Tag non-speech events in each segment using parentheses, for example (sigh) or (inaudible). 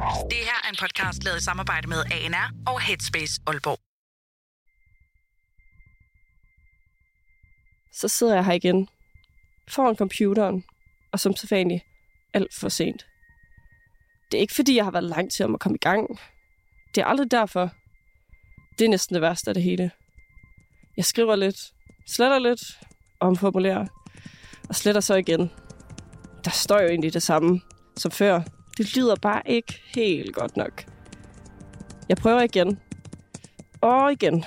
Det her er en podcast lavet i samarbejde med ANR og Headspace Aalborg. Så sidder jeg her igen foran computeren, og som sædvanligt alt for sent. Det er ikke fordi, jeg har været lang til om at komme i gang. Det er aldrig derfor. Det er næsten det værste af det hele. Jeg skriver lidt, sletter lidt, omformulerer, og sletter så igen. Der står jo egentlig det samme som før. Det lyder bare ikke helt godt nok. Jeg prøver igen. Og igen.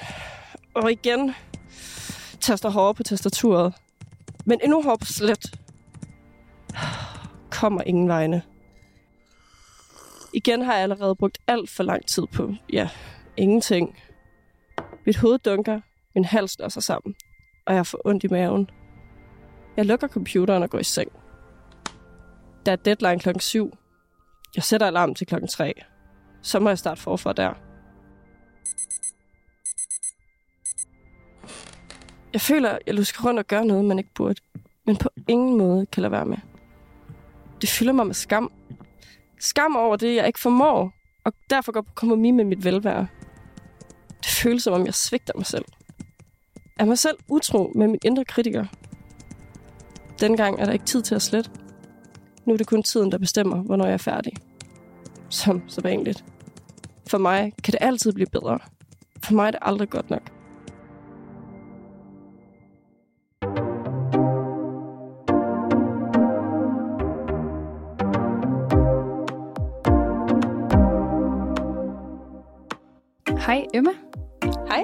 Og igen. Taster hårdere på tastaturet. Men endnu hårdere på slet. Kommer ingen vegne. Igen har jeg allerede brugt alt for lang tid på, ja, ingenting. Mit hoved dunker, min hals slår sig sammen, og jeg får ondt i maven. Jeg lukker computeren og går i seng. Der er deadline klokken 7. Jeg sætter alarm til klokken 3. Så må jeg starte forfra der. Jeg føler, jeg lusker rundt og gør noget, man ikke burde. Men på ingen måde kan lade være med. Det fylder mig med skam. Skam over det, jeg ikke formår. Og derfor går på kompromis med mit velvære. Det føles som om, jeg svigter mig selv. Er mig selv utro med min indre kritiker. Dengang er der ikke tid til at slette. Nu er det kun tiden, der bestemmer, hvornår jeg er færdig. Som så vanligt. For mig kan det altid blive bedre. For mig er det aldrig godt nok. Hej Emma, Hej.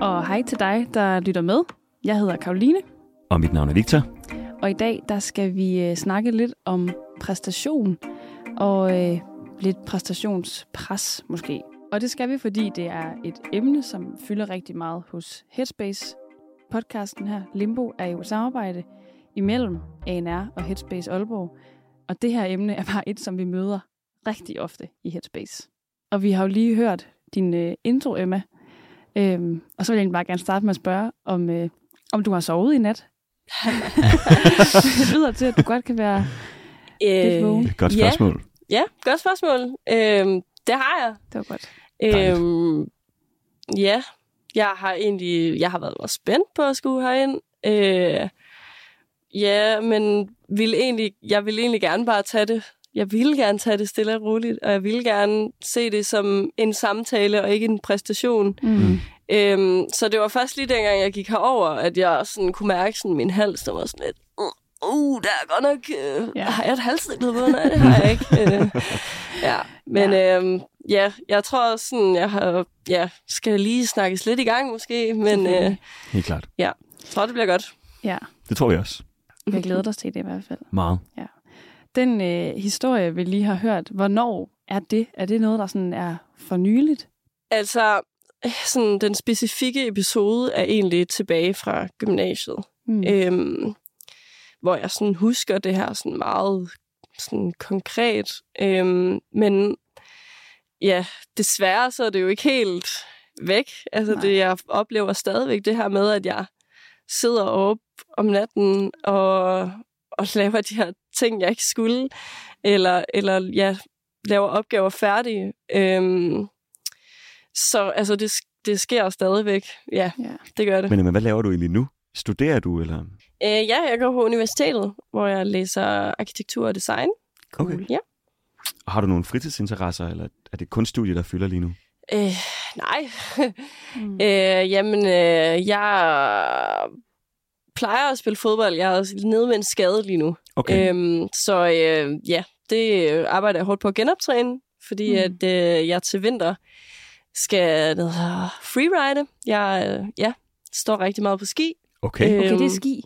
og hej til dig, der lytter med. Jeg hedder Karoline, Og mit navn er Victor og i dag der skal vi øh, snakke lidt om præstation og øh, lidt præstationspres måske. Og det skal vi, fordi det er et emne, som fylder rigtig meget hos Headspace. Podcasten her, Limbo, er jo et samarbejde imellem ANR og Headspace Aalborg. Og det her emne er bare et, som vi møder rigtig ofte i Headspace. Og vi har jo lige hørt din øh, intro, Emma. Øhm, og så vil jeg egentlig bare gerne starte med at spørge, om, øh, om du har sovet i nat? Det lyder til, at du godt kan være lidt vågen. Godt Ja. spørgsmål. Ja, godt spørgsmål. Øhm, det har jeg. Det var godt. Øhm, ja, jeg har egentlig jeg har været meget spændt på at skulle herind. Øh, ja, men vil egentlig, jeg vil egentlig gerne bare tage det. Jeg ville gerne tage det stille og roligt, og jeg ville gerne se det som en samtale og ikke en præstation. Mm. Øhm, så det var først lige dengang, jeg gik herover, at jeg sådan kunne mærke sådan min hals, der var sådan lidt, uh, uh der er godt nok, øh, Ja. ja. har jeg et halsdækket på? Nej, det har jeg ikke. øh, ja, men ja. Øhm, ja, jeg tror sådan, jeg har, ja, skal lige snakkes lidt i gang måske, men øh. Helt klart. jeg tror, det bliver godt. Ja, Det tror vi også. jeg glæder os til det i hvert fald. Meget. Den øh, historie, vi lige har hørt, hvornår er det? Er det noget, der sådan er for nyligt? Altså, sådan, den specifikke episode er egentlig tilbage fra gymnasiet. Mm. øhm, hvor jeg sådan husker det her sådan meget sådan konkret. Øhm, men ja, desværre så er det jo ikke helt væk. Altså Nej. det, jeg oplever stadigvæk det her med, at jeg sidder op om natten og, og laver de her ting, jeg ikke skulle. Eller, eller ja, laver opgaver færdige. Øhm, så altså det, det sker stadigvæk. Ja, Ja. det gør det. Men, men hvad laver du egentlig nu? Studerer du, eller? Øh, ja, jeg går på universitetet, hvor jeg læser arkitektur og design. Okay. Ja. Og Har du nogle fritidsinteresser, eller er det kun studiet, der fylder lige nu? Øh, nej. Mm. (laughs) øh, jamen, øh, jeg plejer at spille fodbold. Jeg er nede med en skade lige nu. Okay. Øhm, så øh, ja, det arbejder jeg hårdt på at genoptræne, fordi mm. at øh, jeg til vinter skal og freeride. Jeg øh, ja, står rigtig meget på ski. Okay. Okay, det er øhm, ski.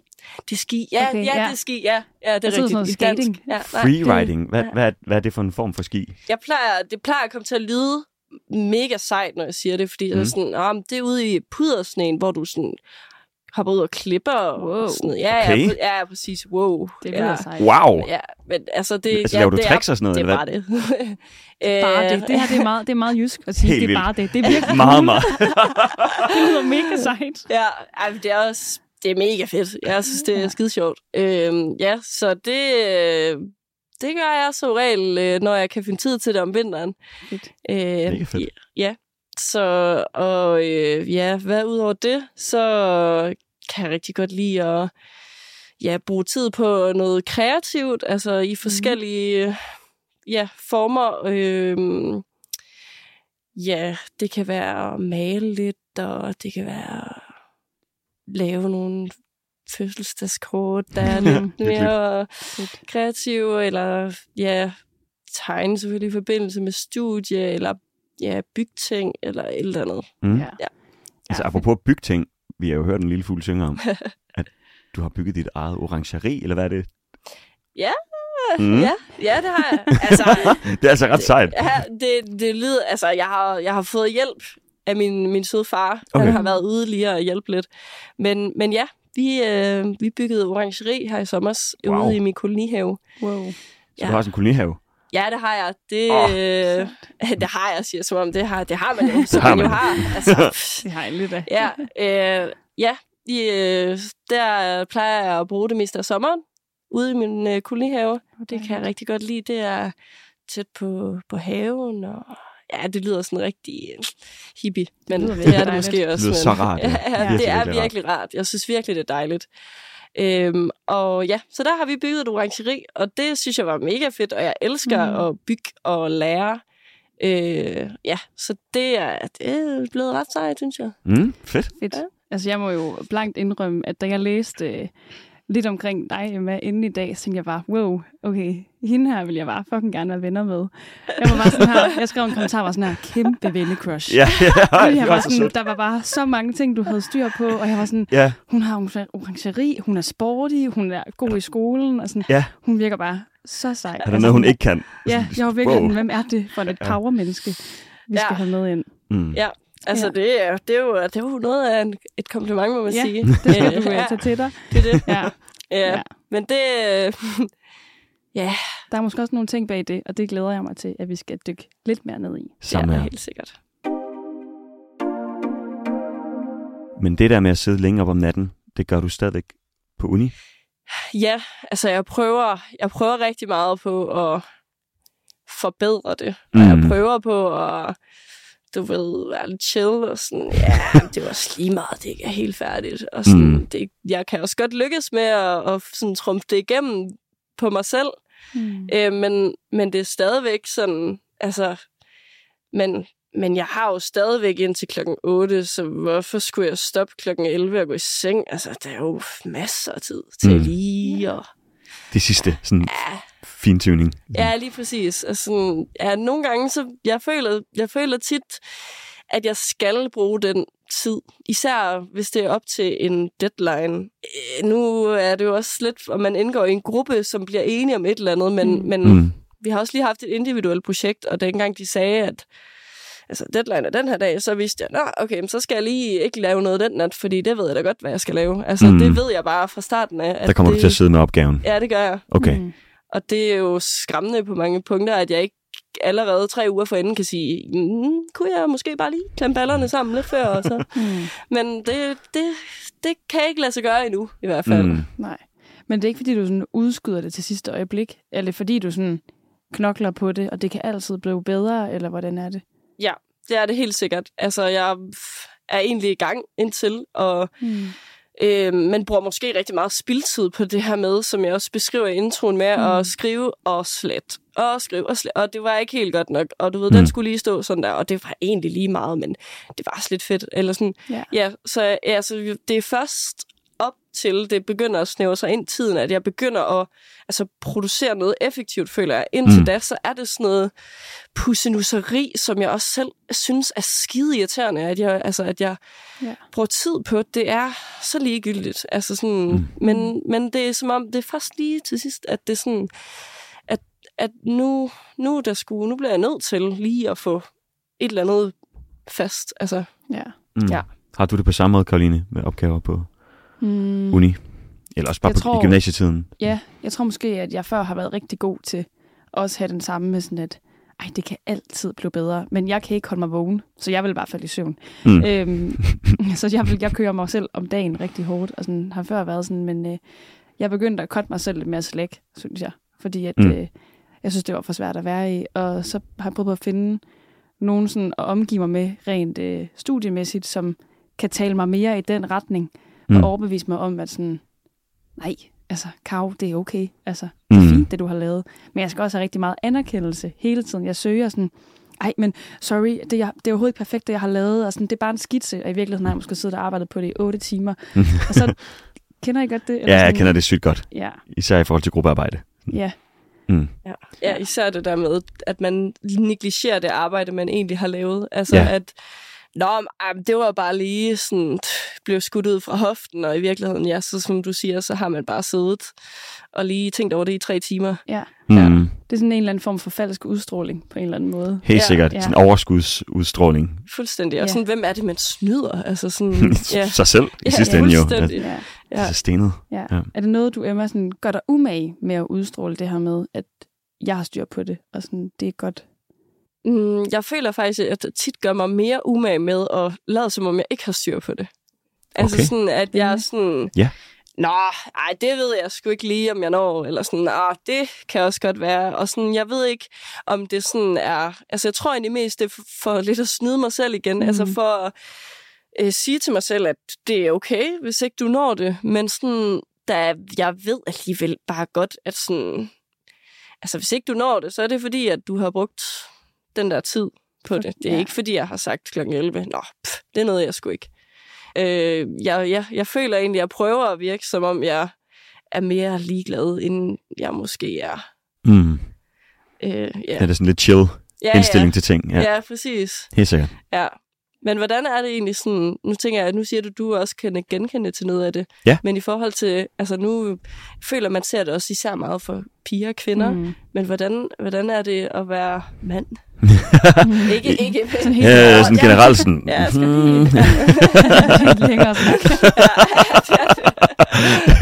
Det er ski. Ja, Okay, ja, ja. det er ski. Ja, ja det er Jeg rigtigt. sådan skating. Ja, nej. Freeriding. Hvad, ja. hvad, hvad er det for en form for ski? jeg plejer, det plejer at komme til at lyde mega sejt, når jeg siger det, fordi mm. Mm. det, er sådan, ah, det er ude i pudersneen, hvor du sådan hopper ud og klipper og Wow. sådan noget. Ja, Okay. ja, ja, præcis. Wow. Det lyder ja. sejt. Wow! Ja, men altså det... Altså, ja, laver du det tricks og sådan noget, Det er eller bare det. (laughs) Øh, Bare det. Det her det er, meget, det er meget jysk at sige, Helt det er bare det. Det er virkelig (laughs) Meget, meget. (laughs) Det lyder mega sejt. Ja, ej, men det er også... Det er mega fedt. Jeg synes, det er skide sjovt. Øhm, ja, så det... øh, det gør jeg som regel, øh, når jeg kan finde tid til det om vinteren. Fedt. Øh, Mega fedt. Ja, ja. Så, og øh, ja, hvad udover det, så kan jeg rigtig godt lide at ja, bruge tid på noget kreativt, altså i forskellige ja, former. Øh, ja, det kan være at male lidt, og det kan være at lave nogle fødselsdagskort, der er (laughs) lidt mere kreative, eller ja, tegne selvfølgelig i forbindelse med studie, eller ja, bygting, eller et eller andet. Mm. Ja. Ja. Altså, apropos bygting, vi har jo hørt en lille fugl synge om, (laughs) at du har bygget dit eget orangeri, eller hvad er det? Ja, Mm. ja, ja, det har jeg. Altså, (laughs) Det er altså ret sejt. ja, det, det lyder, altså, jeg har, jeg har fået hjælp af min, min søde far. Okay. Okay. Han har været ude lige og hjælpe lidt. Men, men ja, vi, øh, vi byggede orangeri her i sommer Wow. ude i min kolonihave. Wow. Så Ja. du har også en kolonihave. Ja, det har jeg. Det, øh, det har jeg, siger som om det har, det har man jo. (laughs) Som har man jo har. (laughs) Altså, Det har jeg lidt af. ja, øh, ja i, øh, der plejer jeg at bruge det meste af sommeren ude i min øh, kolonihave. Det kan jeg rigtig godt lide. Det er tæt på, på haven, og ja, det lyder sådan rigtig øh, hippie, men lyder det, virkelig er det måske også. lyder men, så rart, ja. Ja, (laughs) ja, det er virkelig rart. virkelig rart. Jeg synes virkelig, det er dejligt. Øhm, og ja, så der har vi bygget et orangeri, og det synes jeg var mega fedt, og jeg elsker Mm. at bygge og lære. Øh, ja, så det er, det er blevet ret sejt, synes jeg. Mm, fedt. Fedt. Ja. Altså, jeg må jo blankt indrømme, at da jeg læste øh, lidt omkring dig, Emma, inden i dag, så tænkte jeg bare, wow, okay, hende her vil jeg bare fucking gerne være venner med. Jeg var bare sådan her, (laughs) jeg skrev en kommentar, var sådan her, kæmpe vennecrush. Ja, ja, (laughs) det jeg var så sådan, sødt. der var bare så mange ting, du havde styr på, og jeg var sådan, Ja, hun har orang- orangeri, hun er sporty, hun er god i skolen, og sådan, ja. hun virker bare så sej. Er der noget, hun ikke kan? Ja, jeg var virkelig, Wow. hvem er det for et Ja. powermenneske, vi Ja. skal have med ind? Mm. Ja, altså Ja. Det, er, det, er jo, det er jo noget af en, et kompliment, må man Ja, sige. (laughs) Det skal du ja, tage til dig. det er det. Ja. Ja. Ja. Men det... (laughs) ja, Der er måske også nogle ting bag det, og det glæder jeg mig til, at vi skal dykke lidt mere ned i. Samme ja, helt sikkert. Men det der med at sidde længe op om natten, det gør du stadigvæk på uni. Ja, altså jeg prøver, jeg prøver rigtig meget på at forbedre det. Og Mm. jeg prøver på at, du ved, være lidt chill og sådan, ja, det var også lige meget, det ikke er helt færdigt. Og sådan, Mm. det, jeg kan også godt lykkes med at, at sådan trumfe det igennem på mig selv. Mm. Øh, men, men det er stadigvæk sådan, altså, men, men jeg har jo stadigvæk indtil klokken 8, så hvorfor skulle jeg stoppe klokken 11 og gå i seng? Altså, der er jo masser af tid til Mm. lige og... Det sidste, sådan Ja, fintuning. ja, lige præcis. Altså, sådan, ja, nogle gange, så jeg føler, jeg føler tit, at jeg skal bruge den tid. Især hvis det er op til en deadline. Øh, Nu er det jo også lidt, at man indgår i en gruppe, som bliver enige om et eller andet, men, Mm. men Mm. vi har også lige haft et individuelt projekt, og dengang de sagde, at altså, deadline er den her dag, så vidste jeg, Nå, okay, men så skal jeg lige ikke lave noget den nat, fordi det ved jeg da godt, hvad jeg skal lave. Altså, Mm. mm. det ved jeg bare fra starten af. At Der kommer det, du til at sidde med opgaven. Ja, det gør jeg. Okay. Mm. Og det er jo skræmmende på mange punkter, at jeg ikke allerede tre uger forinden kan sige, mm, kunne jeg måske bare lige klemme ballerne sammen lidt før, og så. (laughs) Mm. Men det, det, det kan jeg ikke lade sig gøre endnu, i hvert fald. Mm. Nej. Men det er ikke, fordi du sådan udskyder det til sidste øjeblik, eller fordi du sådan knokler på det, og det kan altid blive bedre, eller hvordan er det? Ja, det er det helt sikkert. Altså, jeg er egentlig i gang indtil, og Mm. Øh, men bruger måske rigtig meget spildtid på det her med, som jeg også beskriver i introen med, Mm. mm. at skrive og slet. Og skrive og slet. Og det var ikke helt godt nok. Og du ved, Mm. den skulle lige stå sådan der. Og det var egentlig lige meget, men det var også lidt fedt. Eller sådan. Ja. ja så altså, det er først op til, det begynder at snæve sig ind tiden, at jeg begynder at altså, producere noget effektivt, føler jeg. Indtil Mm. da, så er det sådan noget pussenusseri, som jeg også selv synes er skide irriterende, at jeg, altså, at jeg Ja. bruger tid på. Det er så ligegyldigt. Altså sådan, Mm. men, men det er som om, det er først lige til sidst, at det er sådan, at, at nu, nu, er der sgu, nu bliver jeg nødt til lige at få et eller andet fast. Altså, Ja. Mm. Ja. Har du det på samme måde, Karoline, med opgaver på Mm. uni? Eller også bare Jeg på, tror- i gymnasietiden? Ja, jeg tror måske, at jeg før har været rigtig god til også have den samme med sådan, at ej, det kan altid blive bedre, men jeg kan ikke holde mig vågen, så jeg vil bare falde i søvn. Mm. Øhm, (laughs) så jeg, vil, jeg kører mig selv om dagen rigtig hårdt, og sådan, har før været sådan, men øh, jeg begyndte at cutte mig selv lidt mere slæk, synes jeg. fordi at, mm. øh, jeg synes, det var for svært at være i. Og så har jeg prøvet på at finde nogen sådan at omgive mig med rent øh, studiemæssigt, som kan tale mig mere i den retning, mm. Og overbevise mig om, at sådan, nej, altså, Kav, det er okay. Altså, det er Mm. fint, det du har lavet. Men jeg skal også have rigtig meget anerkendelse hele tiden. Jeg søger sådan, ej, men sorry, det er, det er overhovedet ikke perfekt, det jeg har lavet. Og sådan, det er bare en skitse, og i virkeligheden har jeg måske siddet og arbejdet på det i otte timer. (laughs) og så kender I godt det? Eller Ja, jeg sådan- kender det sygt godt. Ja, Især i forhold til gruppearbejde. ja. Mm. Ja. ja, især det der med, at man negligerer det arbejde, man egentlig har lavet. Altså, ja. at Nå, det var bare lige sådan, blev skudt ud fra hoften, og i virkeligheden, ja, så som du siger, så har man bare siddet og lige tænkt over det i tre timer. ja. Mm. Ja. Det er sådan en eller anden form for falsk udstråling på en eller anden måde. Helt Ja. sikkert. Ja. Sådan en overskudsudstråling. Fuldstændig. Og Ja. sådan, hvem er det, man snyder? Altså sådan, (laughs) ja. Sig selv i Ja, sidste ende jo. Ja. Ja. Ja. Så stenet. Ja. Ja. Er det noget, du, Emma, sådan, gør dig umage med at udstråle det her med, at jeg har styr på det, og sådan, det er godt? Mm, jeg føler faktisk, at det tit gør mig mere umage med at lade, som om jeg ikke har styr på det. Altså Okay. sådan, at jeg er sådan... Ja. Nå, ej, det ved jeg sgu ikke lige, om jeg når. Eller sådan, Nå, det kan også godt være. Og sådan, jeg ved ikke, om det sådan er... Altså, jeg tror egentlig mest, det er for, for lidt at snyde mig selv igen. Mm. Altså, Mhm. for at øh, sige til mig selv, at det er okay, hvis ikke du når det. Men sådan, da jeg ved alligevel bare godt, at sådan... Altså, hvis ikke du når det, så er det fordi, at du har brugt den der tid på det. Det er Ja. ikke fordi, jeg har sagt kl. 11, nå, pff, det er noget, jeg sgu ikke. Øh, jeg, jeg, jeg føler egentlig, at jeg prøver at virke, som om jeg er mere ligeglad, end jeg måske er. Mm. Øh, Ja. ja. Det er sådan lidt chill ja, indstilling ja. til ting. Ja. Ja. ja, præcis. Helt sikkert. Ja. Men hvordan er det egentlig sådan, nu tænker jeg, at nu siger du, at du også kan genkende til noget af det. Ja. Men i forhold til, altså nu føler man ser det også især meget for piger og kvinder. Mm. Men hvordan, hvordan er det at være mand? (laughs) ikke, ikke. Sådan helt Ja, sådan generelt sådan. Ja, jeg skal mm, helt (laughs) (laughs) længere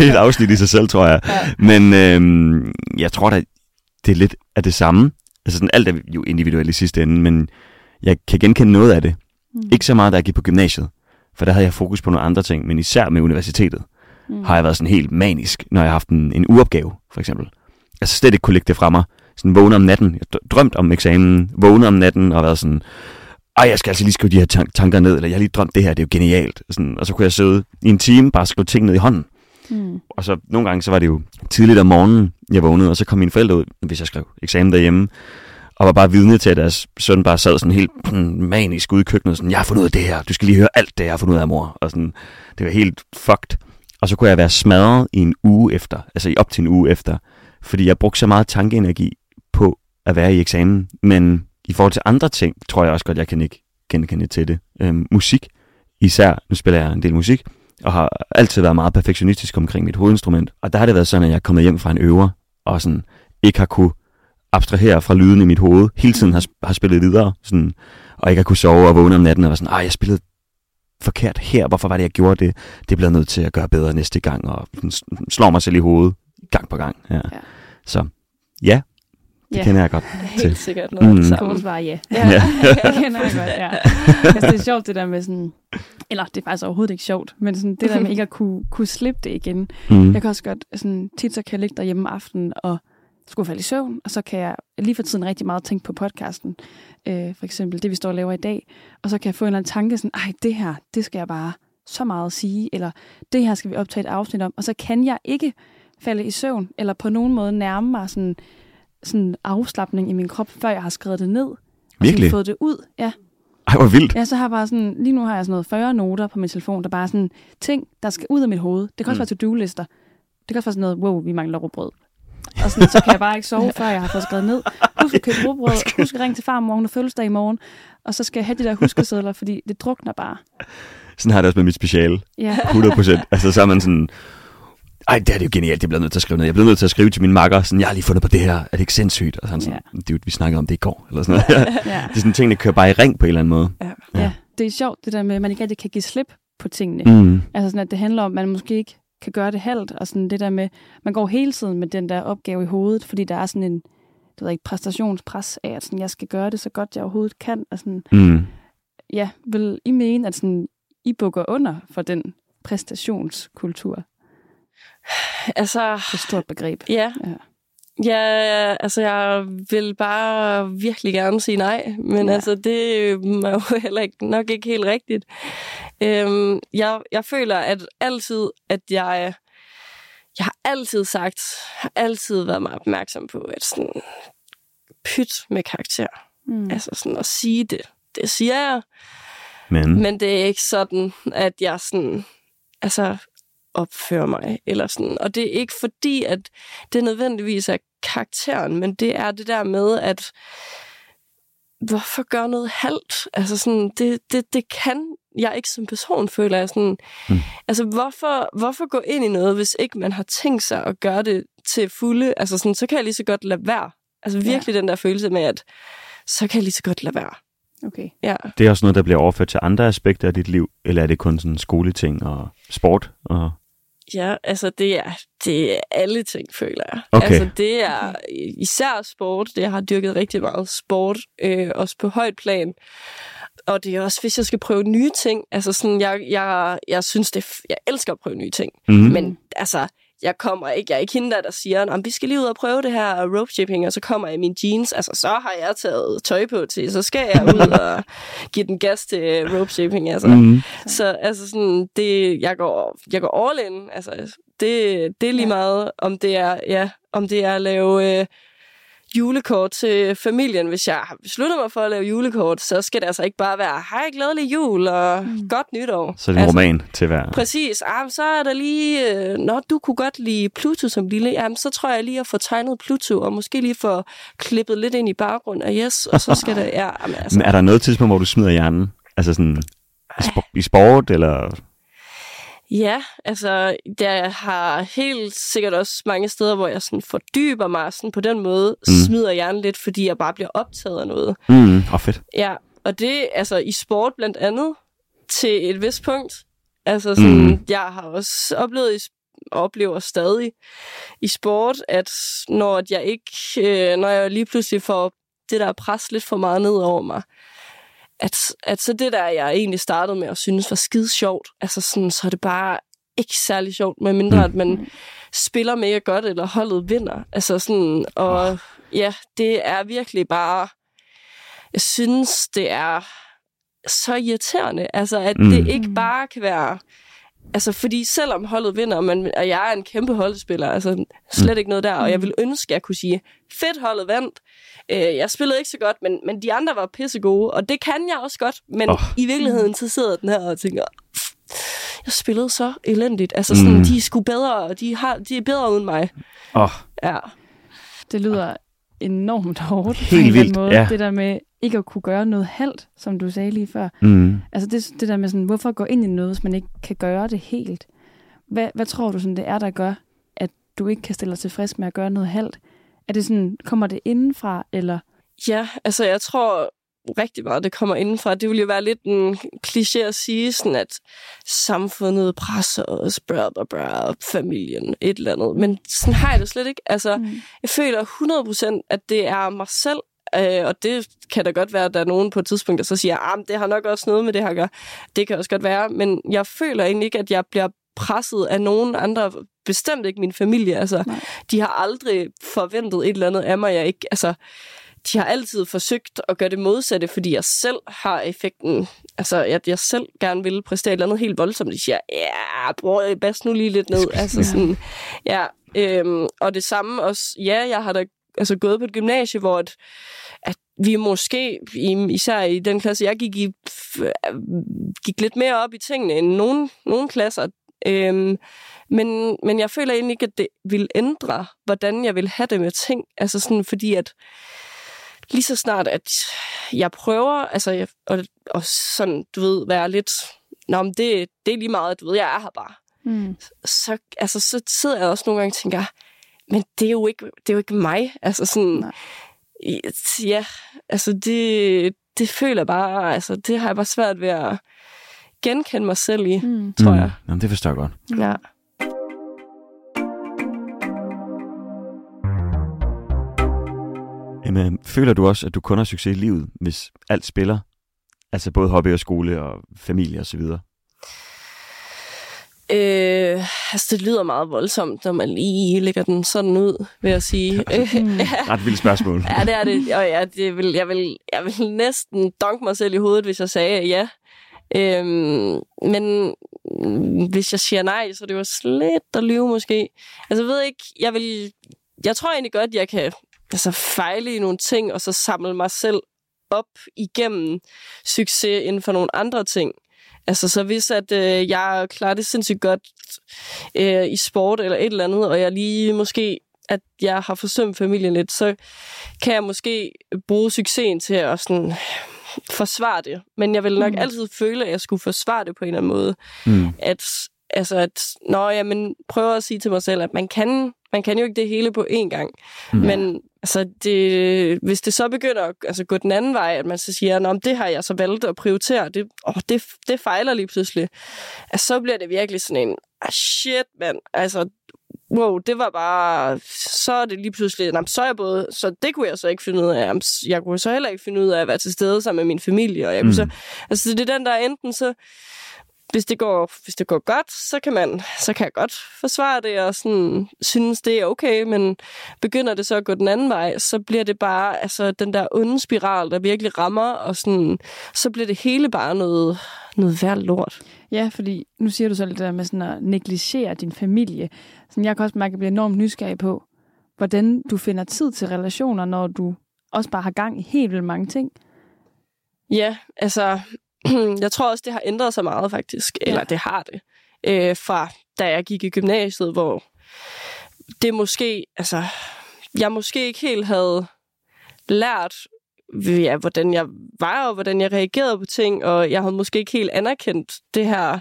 et afsnit i sig selv, tror jeg. Ja. Men øhm, jeg tror da, det er lidt af det samme. Altså sådan, alt er jo individuelt i sidste ende, men jeg kan genkende noget af det. Mm. Ikke så meget, da jeg gik på gymnasiet, for der havde jeg fokus på nogle andre ting, men især med universitetet Mm. har jeg været sådan helt manisk, når jeg har haft en, en uopgave, for eksempel. Altså slet ikke kunne lægge det fra mig. Sådan vågne om natten, jeg dr- drømt om eksamen, vågne om natten og været sådan, ej, jeg skal altså lige skrive de her tan- tanker ned, eller jeg har lige drømt det her, det er jo genialt. Sådan, og så kunne jeg sidde i en time, bare skrive ting ned i hånden. Mm. Og så nogle gange, så var det jo tidligt om morgenen, jeg vågnede, og så kom mine forældre ud, hvis jeg skrev eksamen derhjemme, og var bare vidne til, at deres søn bare sad sådan helt manisk ude i køkkenet, sådan, jeg har fundet ud af det her, du skal lige høre alt det, jeg har fundet ud af, mor. Og sådan, det var helt fucked. Og så kunne jeg være smadret i en uge efter, altså i op til en uge efter, fordi jeg brugte så meget tankeenergi på at være i eksamen. Men i forhold til andre ting, tror jeg også godt, jeg kan ikke genkende til det. Øhm, musik, især, nu spiller jeg en del musik, og har altid været meget perfektionistisk omkring mit hovedinstrument. Og der har det været sådan, at jeg er kommet hjem fra en øver, og sådan ikke har kunne abstrahere fra lyden i mit hoved, hele tiden har, har spillet videre, sådan, og ikke har kunne sove og vågne om natten og være sådan, ej, jeg spillede forkert her, hvorfor var det, jeg gjorde det? Det bliver jeg nødt til at gøre bedre næste gang, og sådan slår mig selv i hovedet gang på gang. Ja. Ja. Så ja, det Ja. kender jeg godt. (laughs) Helt sikkert noget Mm. samme. svar ja. Ja. (laughs) Ja. det kender jeg godt, ja. Altså, det er sjovt, det der med sådan... Eller, det er faktisk overhovedet ikke sjovt, men sådan, det der med ikke at kunne, kunne slippe det igen. Mm. Jeg kan også godt, sådan, tit så kan jeg ligge derhjemme om aftenen og skulle falde i søvn, og så kan jeg lige for tiden rigtig meget tænke på podcasten. Øh, for eksempel det, vi står og laver i dag. Og så kan jeg få en eller anden tanke, sådan, ej, det her, det skal jeg bare så meget sige, eller det her skal vi optage et afsnit om. Og så kan jeg ikke falde i søvn, eller på nogen måde nærme mig sådan, sådan afslappning i min krop, før jeg har skrevet det ned. Og Virkelig? sådan fået det ud. Ja. Ej, hvor vildt. Ja, så har jeg bare sådan, lige nu har jeg sådan noget 40 noter på min telefon, der bare er sådan ting, der skal ud af mit hoved. Det kan også Mm. være to-do-lister. Det kan også være sådan noget, wow, vi mangler råbrød. Og sådan, så kan jeg (laughs) bare ikke sove, før jeg har fået skrevet ned. Husk at købe råbrød, husk at ringe til far morgen og fødselsdag i morgen. Og så skal jeg have de der huskesedler, fordi det drukner bare. Sådan har det også med mit speciale. Ja, 100 procent. altså, så er man sådan, ej, det er det jo genialt, det bliver nødt til at skrive ned. Jeg bliver nødt til at skrive til min makker, sådan, jeg har lige fundet på det her, er det ikke sindssygt? Og sådan, sådan Ja. dude, vi snakkede om det i går, eller sådan noget. ja. (laughs) det er sådan ting, der kører bare i ring på en eller anden måde. Ja. Ja. ja. Det er sjovt, det der med, at man ikke rigtig kan give slip på tingene. Mm. Altså sådan, at det handler om, at man måske ikke kan gøre det halvt, og sådan det der med, man går hele tiden med den der opgave i hovedet, fordi der er sådan en, det ved ikke, præstationspres af, at sådan, jeg skal gøre det så godt, jeg overhovedet kan, og sådan, Mm. ja, vil I mene, at sådan, I bukker under for den præstationskultur? Altså, Det er et stort begreb. ja. Ja. Ja, altså jeg vil bare virkelig gerne sige nej, men Ja. altså det er jo (laughs) heller ikke, nok ikke helt rigtigt. Øhm, jeg, jeg føler at altid, at jeg, jeg har altid sagt, har altid været meget opmærksom på, at sådan pyt med karakter. Mm. Altså sådan at sige det, det siger jeg, Men, men det er ikke sådan, at jeg sådan, altså opfører mig, eller sådan. Og det er ikke fordi, at det nødvendigvis er karakteren, men det er det der med, at hvorfor gøre noget halvt? Altså sådan, det, det, det kan jeg ikke som person, føler jeg sådan. Mm. Altså, hvorfor, hvorfor gå ind i noget, hvis ikke man har tænkt sig at gøre det til fulde? Altså sådan, så kan jeg lige så godt lade være. Altså virkelig ja. den der følelse med, at så kan jeg lige så godt lade være. Okay. Ja. det er også noget, der bliver overført til andre aspekter af dit liv, eller er det kun sådan skoleting og sport? Og... Ja, altså det er, det er alle ting, føler jeg. Okay. Altså det er især sport. Det jeg har dyrket rigtig meget sport, øh, også på højt plan. Og det er også, hvis jeg skal prøve nye ting. Altså sådan, jeg, jeg, jeg synes, det jeg elsker at prøve nye ting. Mm. Men altså, jeg kommer ikke, jeg er ikke hende der, der siger, at vi skal lige ud og prøve det her rope shipping, og så kommer jeg i mine jeans. Altså, så har jeg taget tøj på til, så skal jeg ud og give den gas til rope shipping. Altså. Mm. Så altså sådan, det, jeg går, jeg går all in. Altså, det, det er lige Ja. ja. meget, om det er, ja, om det er at lave øh, julekort til familien. Hvis jeg har besluttet mig for at lave julekort, så skal det altså ikke bare være, hej, glædelig jul og mm. godt nytår. Så er det en altså, roman til hver. Præcis. Ah, så er der lige... Øh, når du kunne godt lide Pluto som lille, jamen, så tror jeg lige at få tegnet Pluto, og måske lige få klippet lidt ind i baggrunden af yes, og så skal det... (laughs) Ja, jamen, altså, Men er der noget tidspunkt, hvor du smider hjernen? Altså sådan i, sp- i sport, eller... Ja, altså, der har helt sikkert også mange steder, hvor jeg sådan fordyber mig sådan på den måde, Mm. smider hjernen lidt, fordi jeg bare bliver optaget af noget. Mm. Oh, fedt. Ja, og det altså i sport blandt andet, til et vist punkt. Altså sådan, Mm. jeg har også oplevet i og oplever stadig i sport, at når jeg ikke, øh, når jeg lige pludselig får det der pres lidt for meget ned over mig, at, at så det der, jeg egentlig startede med at synes var skide sjovt, altså sådan, så er det bare ikke særlig sjovt, medmindre Mm. at man spiller mega godt, eller holdet vinder. Altså sådan, og oh. ja, det er virkelig bare, jeg synes, det er så irriterende, altså at mm. det ikke bare kan være, altså fordi selvom holdet vinder, men, og jeg er en kæmpe holdspiller, altså slet Mm. ikke noget der, og jeg vil ønske, at jeg kunne sige, fedt holdet vandt, øh, jeg spillede ikke så godt, men, men de andre var pissegode, og det kan jeg også godt, men oh. i virkeligheden så sidder den her og tænker, "Pff, jeg spillede så elendigt, altså sådan, Mm. mm. de er sgu bedre, og de, har, de er bedre uden mig. Åh, oh, Ja. Det lyder enormt hårdt. på Helt vildt, måde. ja. Det der med ikke at kunne gøre noget halvt, som du sagde lige før. mm. Altså det, det der med sådan, hvorfor gå ind i noget, hvis man ikke kan gøre det helt? Hvad, hvad tror du sådan, det er, der gør, at du ikke kan stille dig tilfreds med at gøre noget halvt? Er det sådan, kommer det indenfra, eller? Ja, altså jeg tror rigtig meget, det kommer indenfra. Det vil jo være lidt en kliché at sige, sådan at samfundet presser os, bra, bra, bra, familien, et eller andet. Men sådan har jeg det slet ikke. Altså, Mm. jeg føler 100% at det er mig selv, øh, og det kan da godt være, at der er nogen på et tidspunkt, der så siger, at det har nok også noget med det her at gøre. Det kan også godt være, men jeg føler egentlig ikke, at jeg bliver presset af nogen andre, bestemt ikke min familie. Altså, Nej. de har aldrig forventet et eller andet af mig, jeg ikke, altså, de har altid forsøgt at gøre det modsatte, fordi jeg selv har effekten, altså at jeg selv gerne vil præstere et eller andet helt voldsomt. De siger, ja, bror, bas nu lige lidt ned. Altså sådan, ja, øhm, og det samme også, ja, jeg har da altså gået på et gymnasie, hvor at, at vi måske, især i den klasse, jeg gik i, gik lidt mere op i tingene end nogen, nogen klasser. Øhm, men, men jeg føler egentlig ikke, at det vil ændre, hvordan jeg vil have det med ting. Altså sådan, fordi at lige så snart, at jeg prøver, altså, jeg, og, og sådan, du ved, være lidt, nå, men det, det er lige meget, du ved, jeg er her bare. Mm. Så, altså, så sidder jeg også nogle gange og tænker, men det er jo ikke, det er jo ikke mig. Altså sådan, Nej. ja, altså det, det føler jeg bare, altså det har jeg bare svært ved at genkende mig selv i, Mm. tror jeg. Jamen, det forstår jeg godt. Ja. Jamen, føler du også, at du kun har succes i livet, hvis alt spiller? Altså både hobby og skole og familie og så videre. Øh, altså, det lyder meget voldsomt, når man lige lægger den sådan ud, vil jeg sige. (laughs) Mm. (laughs) Ret vildt spørgsmål. ja, det er det. Og ja, det vil, jeg, vil, jeg vil næsten donke mig selv i hovedet, hvis jeg sagde ja. Øhm, men hvis jeg siger nej, så det jo slet at lyve måske. Altså, jeg ved ikke, jeg vil... Jeg tror egentlig godt, jeg kan altså, fejle i nogle ting, og så samle mig selv op igennem succes inden for nogle andre ting. Altså, så hvis at øh, jeg klarer det sindssygt godt øh, i sport eller et eller andet, og jeg lige måske, at jeg har forsømt familien lidt, så kan jeg måske bruge succesen til at sådan forsvare det. Men jeg vil nok mm. altid føle, at jeg skulle forsvare det på en eller anden måde. Mm. At, altså, at, nå, ja, men prøver at sige til mig selv, at man kan, man kan jo ikke det hele på én gang. Mm. Men altså, det, hvis det så begynder at altså, gå den anden vej, at man så siger, at det har jeg så valgt at prioritere, det, åh, det, det fejler lige pludselig, altså, så bliver det virkelig sådan en, ah, shit, mand, altså, wow, det var bare, så er det lige pludselig, jamen, så er jeg både, så det kunne jeg så ikke finde ud af, jamen, jeg kunne så heller ikke finde ud af at være til stede sammen med min familie, og jeg kunne Mm. så, altså det er den der enten så, hvis det går, hvis det går godt, så kan man, så kan jeg godt forsvare det og sådan synes det er okay, men begynder det så at gå den anden vej, så bliver det bare altså den der onde spiral, der virkelig rammer og sådan, så bliver det hele bare noget noget værd lort. Ja, fordi nu siger du selv det der med sådan at negligere din familie. Sådan, jeg kan også mærke, at jeg bliver enormt nysgerrig på, hvordan du finder tid til relationer, når du også bare har gang i helt vildt mange ting. Ja, altså, (clears throat) jeg tror også, det har ændret sig meget faktisk. Eller Ja. det har det. Øh, fra da jeg gik i gymnasiet, hvor det måske, altså, jeg måske ikke helt havde lært, ja, hvordan jeg var, og hvordan jeg reagerede på ting, og jeg havde måske ikke helt anerkendt det her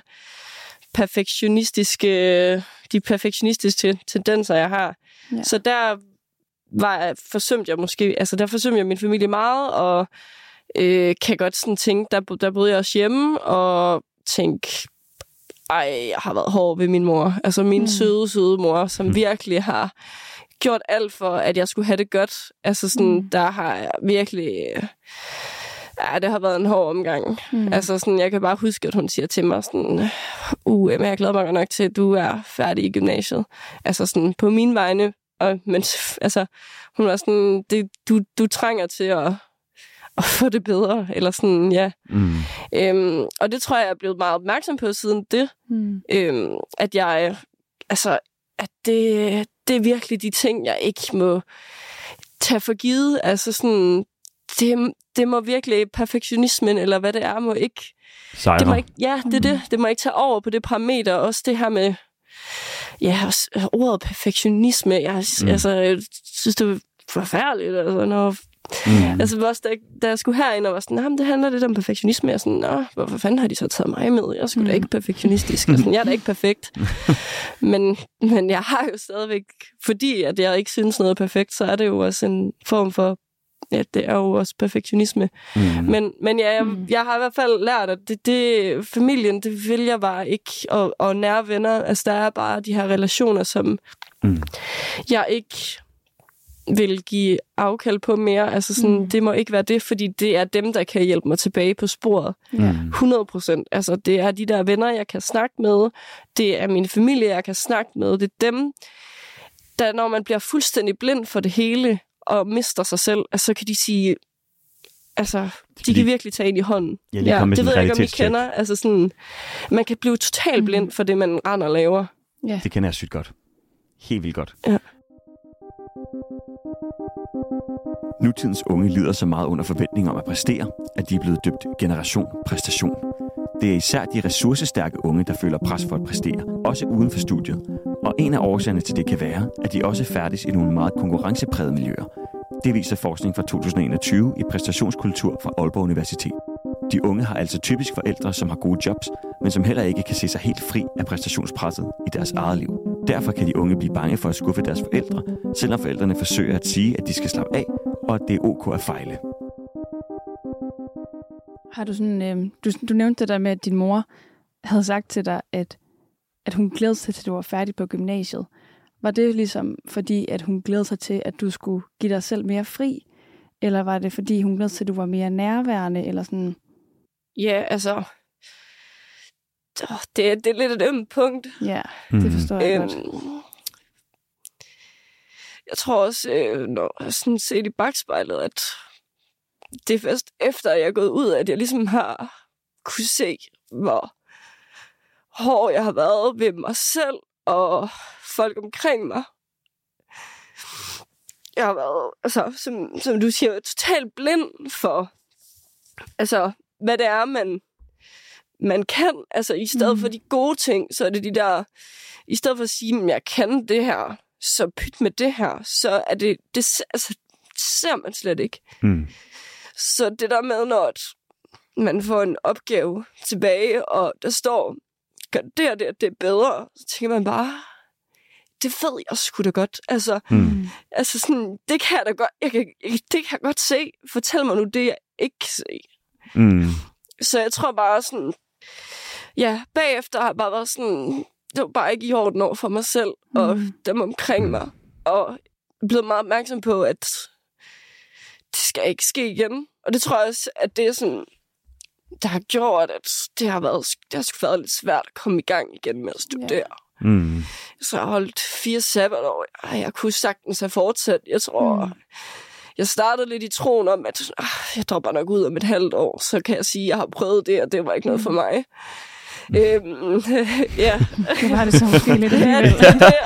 perfektionistiske, de perfektionistiske tendenser, jeg har. Ja. Ja. Så der var, forsømte jeg måske, altså der forsømte jeg min familie meget, og øh, kan godt sådan tænke, der, der boede jeg også hjemme, og tænke, ej, jeg har været hård ved min mor. Altså min Mm. søde, søde mor, som Mm. virkelig har gjort alt for, at jeg skulle have det godt. Altså sådan, Mm. der har jeg virkelig... Ja, det har været en hård omgang. Mm. Altså sådan, jeg kan bare huske, at hun siger til mig sådan, uh, Emma, jeg glæder mig godt nok til, at du er færdig i gymnasiet. Altså sådan, på min vegne. Og, men altså, hun var sådan, det, du, du trænger til at, (laughs) at få det bedre. Eller sådan, ja. Mm. Øhm, og det tror jeg, jeg er blevet meget opmærksom på siden det. Mm. Øhm, at jeg, altså, at det, det er virkelig de ting, jeg ikke må tage for givet. Altså sådan, det, det må virkelig, perfektionismen, eller hvad det er, må ikke, Sejre. det må ikke, ja, det er Mm. det, det må ikke tage over på det parameter. Også det her med, ja, også ordet perfektionisme, jeg, Mm. mm. altså, jeg synes, det er forfærdeligt, altså, når Mm. Altså også da, da jeg skulle herind og var sådan, nah, det handler lidt om perfektionisme. Jeg er sådan, Nå, hvorfor fanden har de så taget mig med? Jeg er sgu Mm. da ikke perfektionistisk. Og sådan, jeg er da ikke perfekt. (laughs) men, men jeg har jo stadigvæk, fordi at jeg ikke synes noget er perfekt, så er det jo også en form for, ja, det er jo også perfektionisme. Mm. Men, men ja, jeg, Mm. jeg har i hvert fald lært, at det, det, familien, det vil jeg bare ikke, og, og nære venner, altså der er bare de her relationer, som Mm. jeg ikke vil give afkald på mere. Altså sådan, Mm. det må ikke være det, fordi det er dem, der kan hjælpe mig tilbage på sporet. Ja. Mm. 100 procent. Altså, det er de der venner, jeg kan snakke med. Det er min familie, jeg kan snakke med. Det er dem, der når man bliver fuldstændig blind for det hele, og mister sig selv, altså, så kan de sige, altså, de kan kan lige- virkelig tage ind i hånden. Ja, med det ved jeg ikke, om I kender. Altså sådan, man kan blive totalt Mm. blind for det, man render og laver. Ja. Det kender jeg sygt godt. Helt vildt godt. Ja. Nutidens unge lider så meget under forventning om at præstere, at de er blevet døbt generation præstation. Det er især de ressourcestærke unge, der føler pres for at præstere, også uden for studiet. Og en af årsagerne til det kan være, at de også færdes i nogle meget konkurrenceprægede miljøer. Det viser forskning fra 2021 i præstationskultur fra Aalborg Universitet. De unge har altså typisk forældre, som har gode jobs, men som heller ikke kan se sig helt fri af præstationspresset i deres eget liv. Derfor kan de unge blive bange for at skuffe deres forældre, selvom forældrene forsøger at sige, at de skal slappe af, og at det er ok at fejle. Har du sådan, øh, du, du nævnte det der med, at din mor havde sagt til dig, at, at hun glædede sig til, at du var færdig på gymnasiet. Var det ligesom fordi, at hun glædede sig til, at du skulle give dig selv mere fri? Eller var det fordi, hun glædede sig til, at du var mere nærværende? Eller sådan, Ja, altså... åh, det, er- det er lidt et ømt punkt. Ja, det forstår jeg godt. Jeg tror også, øh, når sådan set i bagspejlet, at det er først efter, jeg er gået ud, at jeg ligesom har kunne se, hvor hård jeg har været ved mig selv og folk omkring mig. Jeg har været, altså, som, som du siger, totalt blind for, altså, hvad det er, man, man kan. Altså, i stedet Mhm. for de gode ting, så er det de der, i stedet for at sige, at jeg kan det her, så pyt med det her, så er det, det, altså, det ser man slet ikke. Mm. Så det der med, når man får en opgave tilbage, og der står, gør det og det, og det er bedre, så tænker man bare, det ved jeg sgu da godt. Altså, Mm. altså sådan, det kan jeg da godt, jeg kan, jeg, det kan jeg godt se. Fortæl mig nu det, jeg ikke kan se. Mm. Så jeg tror bare sådan, ja, bagefter har jeg bare været sådan, det var bare ikke i orden over for mig selv og Mm. dem omkring mig. Og jeg blevet meget opmærksom på, at det skal ikke ske igen. Og det tror jeg også, at det er sådan, der har gjort, at det har været, det har sgu været lidt svært at komme i gang igen med at studere. Mm. Så jeg har holdt fire sabbatår. Ej, jeg kunne sagtens have fortsat. Jeg tror, Mm. mm. jeg startede lidt i troen om, at ah, jeg dropper nok ud om et halvt år, så kan jeg sige, at jeg har prøvet det, og det var ikke noget for mig. Øhm, (laughs) ja, Det var det så måske lidt (laughs) ja, det er det.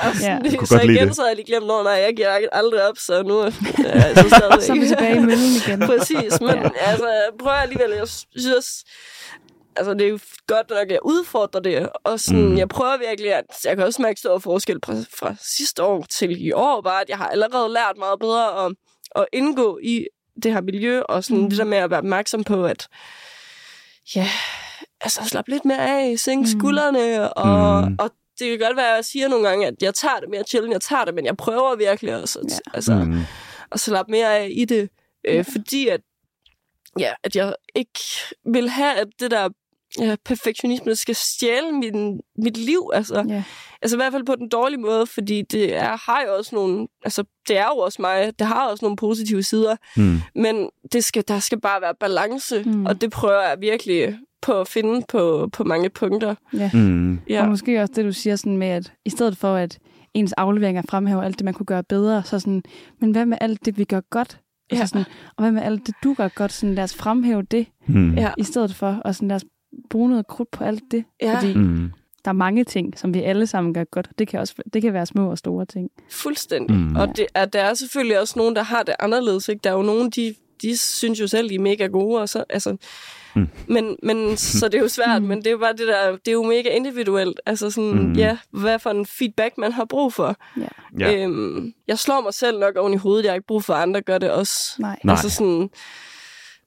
Og Ja. sådan, ja. Så igen, det. så havde jeg lige glemt, nej, jeg giver aldrig op, så nu er jeg (laughs) så stadig Så er vi tilbage i møllen igen. Præcis, men Ja. altså, prøver alligevel, jeg synes, altså det er jo godt nok, at jeg udfordrer det, og sådan, Mm. jeg prøver virkelig, at jeg kan også mærke stor forskel fra, fra sidste år til i år, bare at jeg har allerede lært meget bedre at, at indgå i det her miljø, og sådan Mm. mm. det der med at være opmærksom på, at ja, altså slappe lidt mere af, sænke Mm. skuldrene, og, Mm. og det kan godt være, at jeg siger nogle gange, at jeg tager det mere chill, end jeg tager det, men jeg prøver virkelig også at, Ja. altså, mm og slappe mere af i det. Øh, Ja. Fordi at, ja, at jeg ikke vil have, at det der ja, perfektionisme skal stjæle min, mit liv. Altså, Ja. altså i hvert fald på den dårlige måde, fordi det er, har jo også nogle, altså det er jo også mig, det har også nogle positive sider, Mm. men det skal, der skal bare være balance, mm. og det prøver jeg virkelig på at finde på, på mange punkter. Mm. Ja. Og måske også det, du siger sådan med, at i stedet for, at ens afleveringer fremhæver alt det, man kunne gøre bedre, så sådan, men hvad med alt det, vi gør godt? Ja. Altså sådan, og hvad med alt det, du gør godt? Sådan, lad os fremhæve det, Mm. Ja. i stedet for, og sådan, lad os bruge noget krudt på alt det. Ja. Fordi Mm. der er mange ting, som vi alle sammen gør godt. Det kan også det kan være små og store ting. Fuldstændig. Mm. Og det er, der er selvfølgelig også nogen, der har det anderledes. Ikke? Der er jo nogen, de, de synes jo selv, de er mega gode. Og så, altså, Mm. mm. men, men, (laughs) så det er jo svært, Mm. mm. men det er jo bare det der, det er jo mega individuelt. Altså sådan, Mm. mm. ja, hvad for en feedback, man har brug for. Ja. Øhm, jeg slår mig selv nok oven i hovedet, jeg har ikke brug for, at andre gør det også. Nej. Nej. Altså sådan,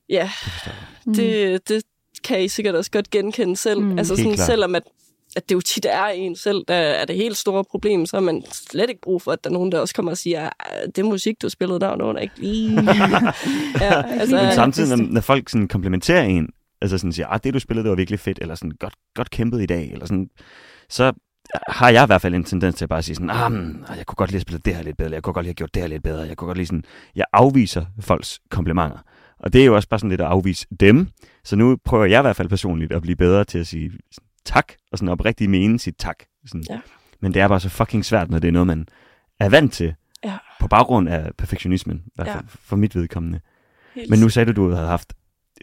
ja, Mm. det, det kan I sikkert også godt genkende selv. Mm. Mm. Altså sådan, selvom at, at det jo tit er en selv, der er det helt store problem, så har man slet ikke brug for, at der er nogen, der også kommer og siger, "Ah, det musik, du spillede der, var ikke lige... (laughs) ja, altså, Men Ja, samtidig, når, når folk sådan komplimenterer en, altså sådan siger, ah, det du spillede, det var virkelig fedt, eller sådan, godt, godt kæmpet i dag, eller sådan, så har jeg i hvert fald en tendens til at bare sige sådan, ah, men, jeg kunne godt lige have spillet det her lidt bedre, jeg kunne godt lige have gjort det her lidt bedre, jeg kunne godt lige sådan, jeg afviser folks komplimenter. Og det er jo også bare sådan lidt at afvise dem. Så nu prøver jeg i hvert fald personligt at blive bedre til at sige sådan, tak, og sådan oprigtigt mene sit tak. Sådan. Ja. Men det er bare så fucking svært, når det er noget, man er vant til, Ja. på baggrund af perfektionismen, i Ja. for mit vedkommende. helt Men nu sagde du, du havde haft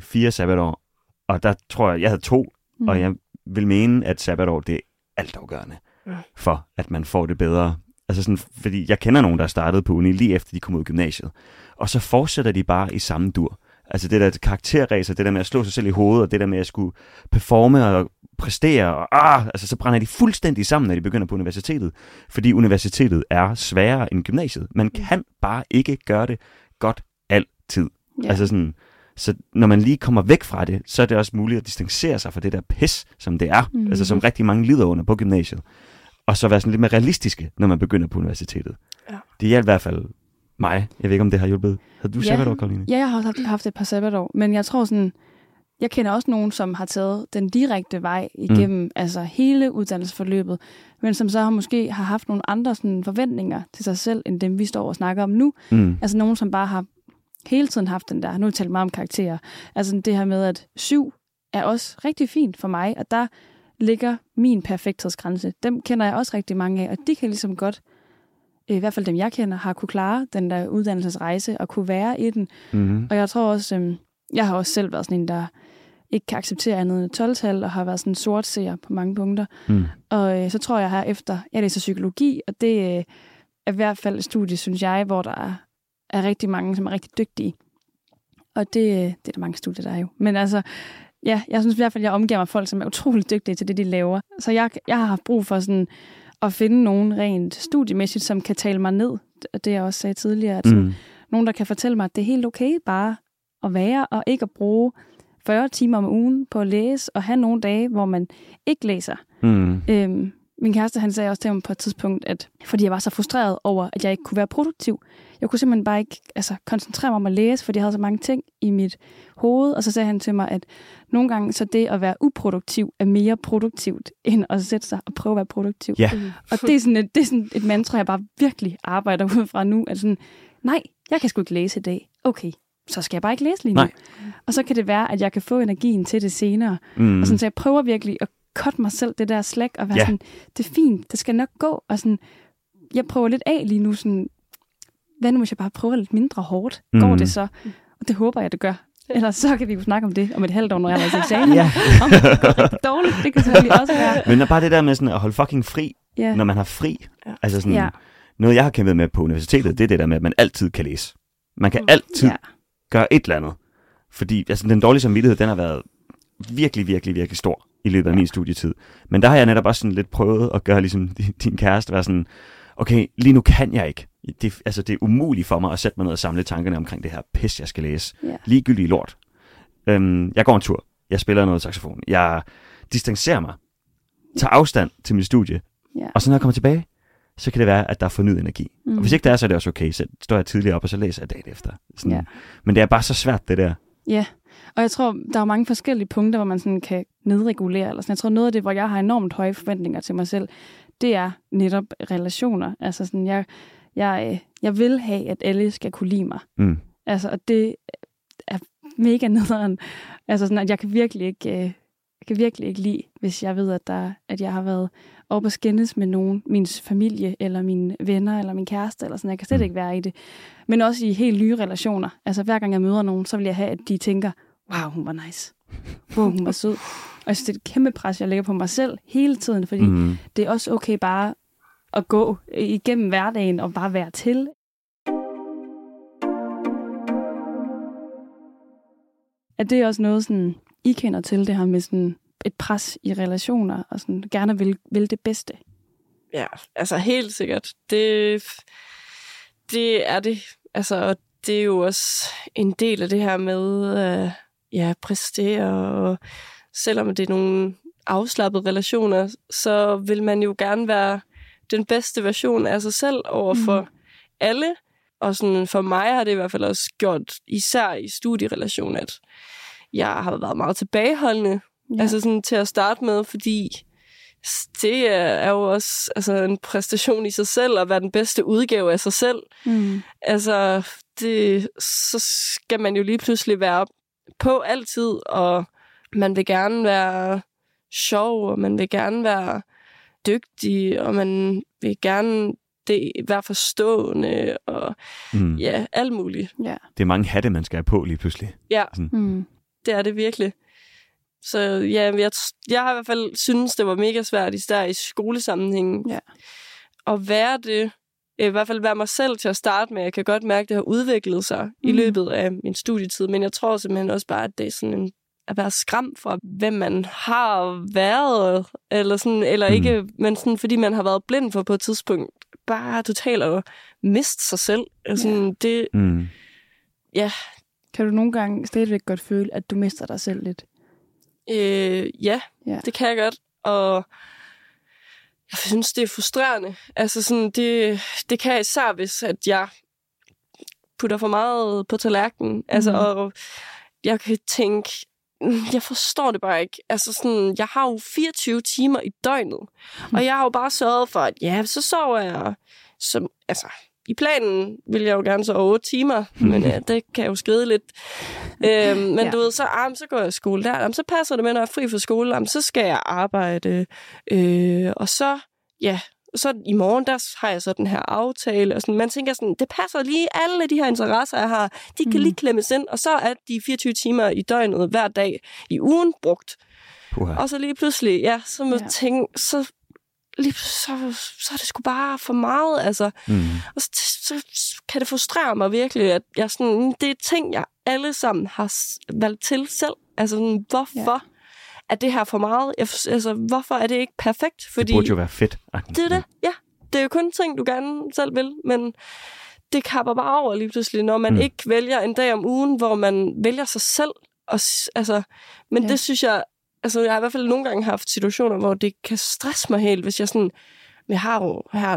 fire sabbatår, og der tror jeg, jeg havde to, Mm. og jeg vil mene, at sabbatår, det er altafgørende Ja. for, at man får det bedre. Altså sådan, fordi jeg kender nogen, der startede på uni lige efter de kom ud af gymnasiet, og så fortsætter de bare i samme dur. Altså det der karakterræser, det der med at slå sig selv i hovedet, og det der med at skulle performe og præstere, og ah, altså så brænder de fuldstændig sammen, når de begynder på universitetet. Fordi universitetet er sværere end gymnasiet. Man kan bare ikke gøre det godt altid. Ja. Altså sådan, så når man lige kommer væk fra det, så er det også muligt at distancere sig fra det der pis, som det er. Mm. Altså som rigtig mange lider under på gymnasiet. Og så være sådan lidt mere realistiske, når man begynder på universitetet. Ja. Det hjalp i hvert fald mig. Jeg ved ikke, om det har hjulpet. Havde du Ja. sabbatår, Karoline? Ja, jeg har også haft, haft et par sabbatår, men jeg tror sådan, jeg kender også nogen, som har taget den direkte vej igennem mm. altså hele uddannelsesforløbet, men som så har måske har haft nogle andre sådan, forventninger til sig selv, end dem vi står og snakker om nu. Mm. Altså nogen, som bare har hele tiden haft den der, nu har vi talt meget om karakterer, altså det her med, at syv er også rigtig fint for mig, og der ligger min perfekthedsgrænse? Dem kender jeg også rigtig mange af, og de kan ligesom godt, i hvert fald dem jeg kender, har kunne klare den der uddannelsesrejse og kunne være i den. Mm-hmm. Og jeg tror også, øhm, jeg har også selv været sådan en, der ikke kan acceptere andet end 12-tal, og har været sådan en sort seer på mange punkter. Mm. Og øh, så tror jeg her efter, jeg læser psykologi, og det øh, er i hvert fald et studie, synes jeg, hvor der er, er rigtig mange, som er rigtig dygtige. Og det, øh, det er der mange studier, der er jo. Men altså, ja, jeg synes i hvert fald, jeg omgiver mig folk, som er utrolig dygtige til det, de laver. Så jeg, jeg har haft brug for sådan at finde nogen rent studiemæssigt, som kan tale mig ned. Det jeg også sagde tidligere, at sådan, Mm. nogen, der kan fortælle mig, at det er helt okay bare at være, og ikke at bruge 40 timer om ugen på at læse, og have nogle dage, hvor man ikke læser. Mm. Øhm, min kæreste, han sagde også til mig på et tidspunkt, at fordi jeg var så frustreret over, at jeg ikke kunne være produktiv. Jeg kunne simpelthen bare ikke altså, koncentrere mig om at læse, fordi jeg havde så mange ting i mit hoved. Og så sagde han til mig, at nogle gange så det at være uproduktiv er mere produktivt, end at sætte sig og prøve at være produktiv. Ja. Og det er, sådan et, det er sådan et mantra, jeg bare virkelig arbejder ud fra nu. At sådan, nej, jeg kan sgu ikke læse i dag. Okay, så skal jeg bare ikke læse lige nu. Nej. Og så kan det være, at jeg kan få energien til det senere. Mm. Og sådan, så jeg prøver virkelig at cutte mig selv det der slæk, og være Ja. sådan, det er fint, det skal nok gå. Og sådan, jeg prøver lidt af lige nu, sådan, hvad nu hvis jeg bare prøver lidt mindre hårdt? Går Mhm. det så? Og det håber jeg, det gør. Ellers så kan vi jo snakke om det om et halvt år, når jeg har været til eksamen. (laughs) Ja. Om det går dårligt, det kan selvfølgelig også være. Men bare det der med sådan at holde fucking fri, Ja. når man har fri. Ja. Altså sådan, Ja. noget jeg har kæmpet med på universitetet, det er det der med, at man altid kan læse. Man kan Mm. altid Ja. gøre et eller andet. Fordi altså, den dårlige samvittighed, den har været virkelig, virkelig, virkelig stor i løbet af min studietid. Men der har jeg netop også sådan lidt prøvet at gøre ligesom (laughs) din- kæreste, være sådan, okay, lige nu kan jeg ikke. Det, altså, det er umuligt for mig at sætte mig ned og samle tankerne omkring det her pis, jeg skal læse. Ja. Ligegyldigt lort. Øhm, jeg går en tur. Jeg spiller noget saxofon. Jeg distancerer mig. Tager afstand til mit studie. Ja. Og så når jeg kommer tilbage, så kan det være, at der er fornyet energi. Mm. Mm. Og hvis ikke det er, så er det også okay. Så står jeg tidligere op, og så læser jeg dagen efter. Sådan. Ja. Men det er bare så svært, det der. Ja, og jeg tror, der er mange forskellige punkter, hvor man sådan kan nedregulere. Eller sådan. Jeg tror, noget af det, hvor jeg har enormt høje forventninger til mig selv, det er netop relationer. Altså sådan, jeg, jeg, øh, jeg vil have, at alle skal kunne lide mig. Mm. Altså, og det er mega nederen. Altså sådan, at jeg kan virkelig ikke, øh, jeg kan virkelig ikke lide, hvis jeg ved, at, der, at jeg har været oppe og skændes med nogen, min familie, eller mine venner, eller min kæreste, eller sådan. Jeg kan slet Mm. ikke være i det. Men også i helt nye relationer. Altså, hver gang jeg møder nogen, så vil jeg have, at de tænker, wow, hun var nice. Wow, hun var sød. Og jeg synes, det er et kæmpe pres, jeg lægger på mig selv hele tiden, fordi mm. Det er også okay bare at gå igennem hverdagen og bare være til. Er det også noget, sådan, I kender til, det her med sådan et pres i relationer, og sådan, gerne vil, vil det bedste? Ja, altså helt sikkert. Det, det er det. Altså, og det er jo også en del af det her med øh, ja, præstere. Og selvom det er nogle afslappede relationer, så vil man jo gerne være den bedste version af sig selv over for mm. alle. Og sådan, for mig har det i hvert fald også gjort, især i studierelation, at jeg har været meget tilbageholdende Ja. Altså sådan til at starte med, fordi det er jo også altså, en præstation i sig selv, at være den bedste udgave af sig selv. mm. Altså, det, så skal man jo lige pludselig være på altid, og man vil gerne være sjov, og man vil gerne være dygtig, og man vil gerne det, være forstående, og Mm. ja, alt muligt. Ja. Det er mange hatte, man skal have på lige pludselig. Ja, Mm. det er det virkelig. Så ja, jeg, jeg har i hvert fald synes det var mega svært, især i skolesammenhængen. Ja. At være det, i hvert fald være mig selv til at starte med. Jeg kan godt mærke, at det har udviklet sig mm. i løbet af min studietid, men jeg tror simpelthen også bare, at det er sådan en at være skræmt fra, hvem man har været, eller, sådan, eller Mm. ikke, men sådan, fordi man har været blind for på et tidspunkt, bare totalt at miste sig selv. Altså, ja. det, Mm. Kan du nogle gange stadigvæk godt føle, at du mister dig selv lidt? Øh, ja, Ja. ja, det kan jeg godt. Og jeg synes, det er frustrerende. Altså sådan, det, det kan jeg især, hvis at jeg putter for meget på tallerkenen. Altså, Mhm. og jeg kan tænke, "Mm, jeg forstår det bare ikke. Altså sådan, jeg har jo 24 timer i døgnet. Og jeg har jo bare sørget for, at ja, så sover jeg som, altså, i planen vil jeg jo gerne så over 8 timer, men ja, (laughs) det kan jeg jo skride lidt. Øhm, men Ja. du ved, så, ah, så går jeg i skole der, jamen, så passer det med, når jeg er fri fra skole, jamen, så skal jeg arbejde. Øh, og så, ja, så i morgen, der har jeg så den her aftale, og sådan, man tænker sådan, det passer lige alle de her interesser, jeg har, de kan Mm. lige klemmes ind, og så er de 24 timer i døgnet hver dag i ugen brugt. Puha. Og så lige pludselig, ja, så må ja. tænke, så, lige, så, så er det sgu bare for meget, altså. Mm. Og så, så kan det frustrere mig virkelig, at jeg sådan, "Mm, det er ting, jeg alle sammen har valgt til selv. Altså, sådan, hvorfor ja. er det her for meget? Jeg, altså, hvorfor er det ikke perfekt? Det burde jo være fedt. det er det, ja. Det er jo kun ting, du gerne selv vil, men det kapper bare over lige pludselig, når man Mm. ikke vælger en dag om ugen, hvor man vælger sig selv. Og, altså, men ja. det synes jeg, altså jeg har i hvert fald nogle gange haft situationer, hvor det kan stresse mig helt, hvis jeg sådan, jeg har jo her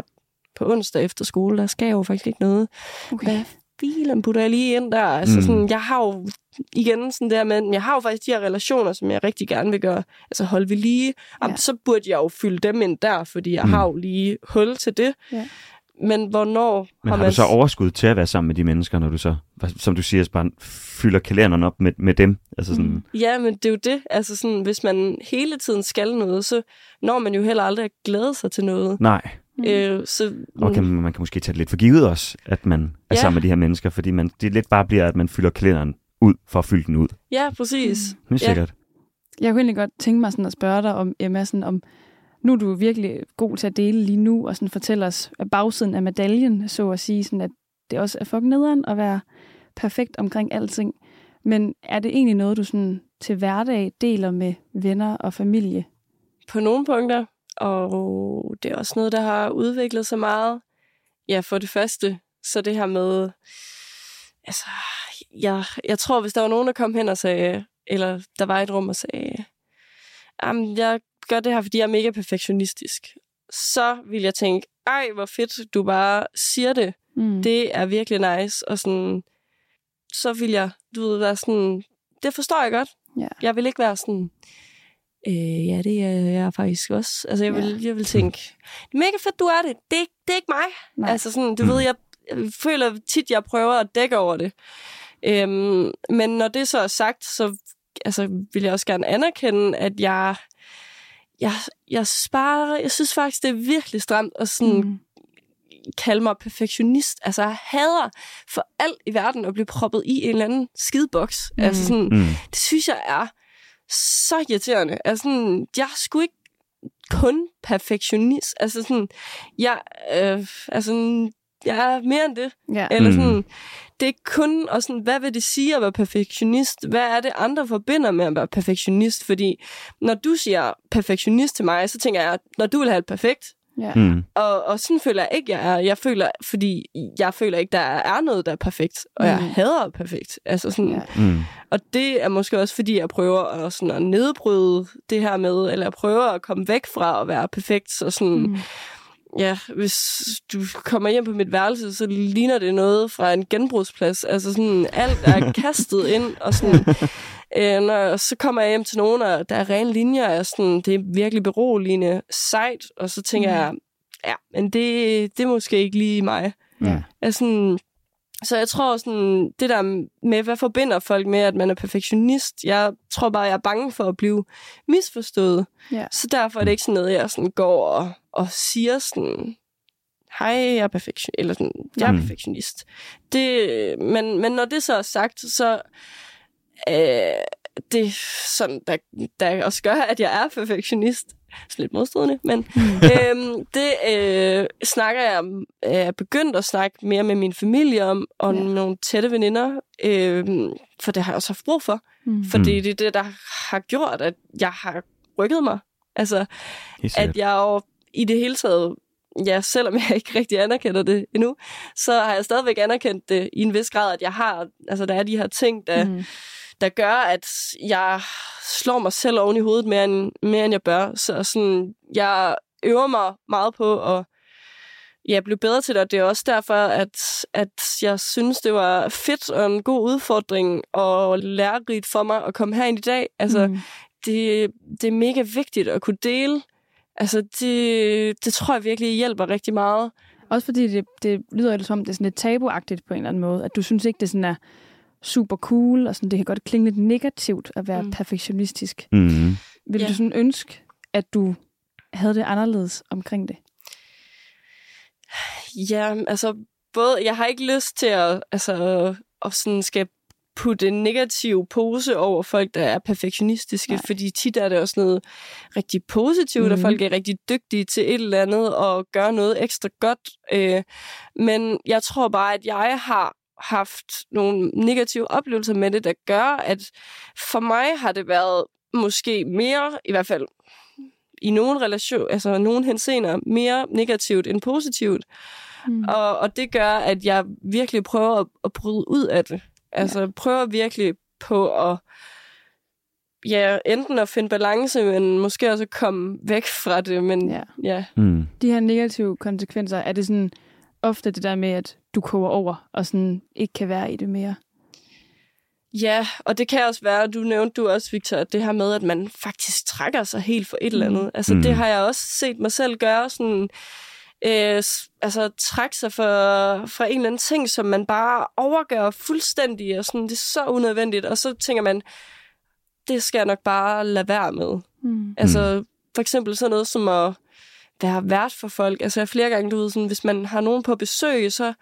på onsdag efter skole, der skal jeg jo faktisk ikke noget. Okay. Hvad filen putter jeg lige ind der? Altså Mm. sådan, jeg har jo igen sådan der, men jeg har jo faktisk de her relationer, som jeg rigtig gerne vil gøre, altså holde ved lige. Ja. så burde jeg jo fylde dem ind der, fordi jeg mm. har jo lige hul til det. Ja. Men hvornår Men har har man... du så overskud til at være sammen med de mennesker, når du så, som du siger, bare fylder kalenderen op med, med dem? Altså sådan, Mm. Ja, men det er jo det. Altså sådan, hvis man hele tiden skal noget, så når man jo heller aldrig at glæde sig til noget. nej. Mm. Øh, så, Og kan, man kan måske tage det lidt for givet også, at man er Ja. sammen med de her mennesker, fordi man, det lidt bare bliver, at man fylder kalenderen ud for at fylde den ud. Ja, præcis. Det er Ja. sikkert. Jeg kunne egentlig godt tænke mig sådan at spørge dig om, Emma, sådan om, nu er du virkelig god til at dele lige nu, og sådan fortælle os at bagsiden af medaljen, så at sige, sådan at det også er fucking nederen at være perfekt omkring alting. Men er det egentlig noget, du sådan til hverdag deler med venner og familie? På nogle punkter. Og det er også noget, der har udviklet sig meget. Ja, for det første, så det her med... Altså, jeg, jeg tror, hvis der var nogen, der kom hen og sagde, eller der var et rum og sagde, jamen, jeg gør det her, fordi jeg er mega perfektionistisk, så vil jeg tænke, ej, hvor fedt, du bare siger det. Mm. Det er virkelig nice. Og sådan, så vil jeg, du ved, være sådan, det forstår jeg godt. Ja. Jeg vil ikke være sådan, øh, ja, det er jeg faktisk også. Altså, jeg vil, jeg vil tænke, mega fedt, du er det. Det er, ikke- det er ikke mig. Nej. Altså sådan, du ved, jeg, jeg føler tit, jeg prøver at dække over det. Øhm, men når det så er sagt, så altså, vil jeg også gerne anerkende, at jeg, jeg, jeg, synes bare, jeg synes faktisk, det er virkelig stramt at sådan, Mm. kalde mig perfektionist. Altså, jeg hader for alt i verden at blive proppet i en eller anden skideboks. Mm. Altså, sådan, Mm. det synes jeg er så irriterende. Altså, sådan, jeg sgu ikke kun perfektionist. Altså, sådan, jeg, øh, altså, sådan, jeg er mere end det. Ja. Eller Mm. sådan, det er kun, og sådan, hvad vil det sige at være perfektionist? Hvad er det, andre forbinder med at være perfektionist? Fordi når du siger perfektionist til mig, så tænker jeg, når du vil have det perfekt, Ja. Mm. og, og sådan føler jeg ikke, jeg er. Jeg føler, fordi jeg føler ikke, der er noget, der er perfekt. Og jeg Mm. hader perfekt. Altså sådan, ja. Mm. Og det er måske også, fordi jeg prøver at, sådan, at nedbryde det her med, eller jeg prøver at komme væk fra at være perfekt. Så sådan, Mm. Ja, hvis du kommer hjem på mit værelse, så ligner det noget fra en genbrugsplads. Altså sådan, alt er (laughs) kastet ind, og sådan, øh, når, så kommer jeg hjem til nogen, og der er rene linjer, og sådan, det er virkelig beroligende sejt, og så tænker Mm. jeg, ja, men det, det er måske ikke lige mig. Ja. Altså, sådan, så jeg tror sådan, det der med, hvad forbinder folk med, at man er perfektionist, jeg tror bare, jeg er bange for at blive misforstået. Ja. Så derfor er det ikke sådan noget, jeg sådan går og, og siger sådan, hej, jeg er perfektion, eller sådan, jeg er Mm. perfektionist. Det, men, men når det så er sagt, så øh, det sådan, der, der også gør, at jeg er perfektionist. Så lidt modstridende, men (laughs) øhm, det øh, snakker jeg er begyndt at snakke mere med min familie om, og Ja. nogle tætte veninder, øh, for det har jeg også haft brug for. Mm. Fordi det er det, der har gjort, at jeg har rykket mig. Altså, at jeg jo i det hele taget, ja, selvom jeg (laughs) ikke rigtig anerkender det endnu, så har jeg stadigvæk anerkendt det i en vis grad, at jeg har, altså der er de her ting, der, Mm. Der gør, at jeg slår mig selv oven i hovedet mere end, mere end jeg bør. Så sådan, jeg øver mig meget på at ja, blive bedre til det, og det er også derfor, at, at jeg synes, det var fedt og en god udfordring og lærerigt for mig at komme herind i dag. Altså, Mm. det, det er mega vigtigt at kunne dele. Altså, det, det tror jeg virkelig hjælper rigtig meget. Også fordi det, det lyder lidt som, om det er sådan lidt tabuagtigt på en eller anden måde. At du synes ikke, det sådan er super cool, og sådan, det kan godt klinge lidt negativt at være Mm. perfektionistisk. Mm. Vil Ja. du sådan ønske, at du havde det anderledes omkring det? Ja, altså både, jeg har ikke lyst til at, altså, at sådan skal putte en negativ pose over folk, der er perfektionistiske, Nej. Fordi tit er det også noget rigtig positivt, mm. at Mhm. folk er rigtig dygtige til et eller andet og gør noget ekstra godt. Øh, men jeg tror bare, at jeg har haft nogle negative oplevelser med det, der gør, at for mig har det været måske mere, i hvert fald i nogle relation, altså nogle henseender, mere negativt end positivt. Mm. Og, og det gør, at jeg virkelig prøver at, at bryde ud af det. Altså ja. prøver virkelig på at ja, enten at finde balance, men måske også komme væk fra det. Men Ja. ja, ja. Mm. De her negative konsekvenser, er det sådan ofte det der med, at du koger over og sådan ikke kan være i det mere? ja, og det kan også være, du nævnte du også, Victor, at det her med, at man faktisk trækker sig helt for et eller andet. Altså Mm. det har jeg også set mig selv gøre sådan... Øh, altså trække sig for, fra en eller anden ting, som man bare overgør fuldstændig, og sådan, det er så unødvendigt, og så tænker man, det skal jeg nok bare lade være med. Mm. Altså, for eksempel sådan noget som at være vært for folk. Altså, jeg flere gange, du ved, sådan, hvis man har nogen på besøg, så...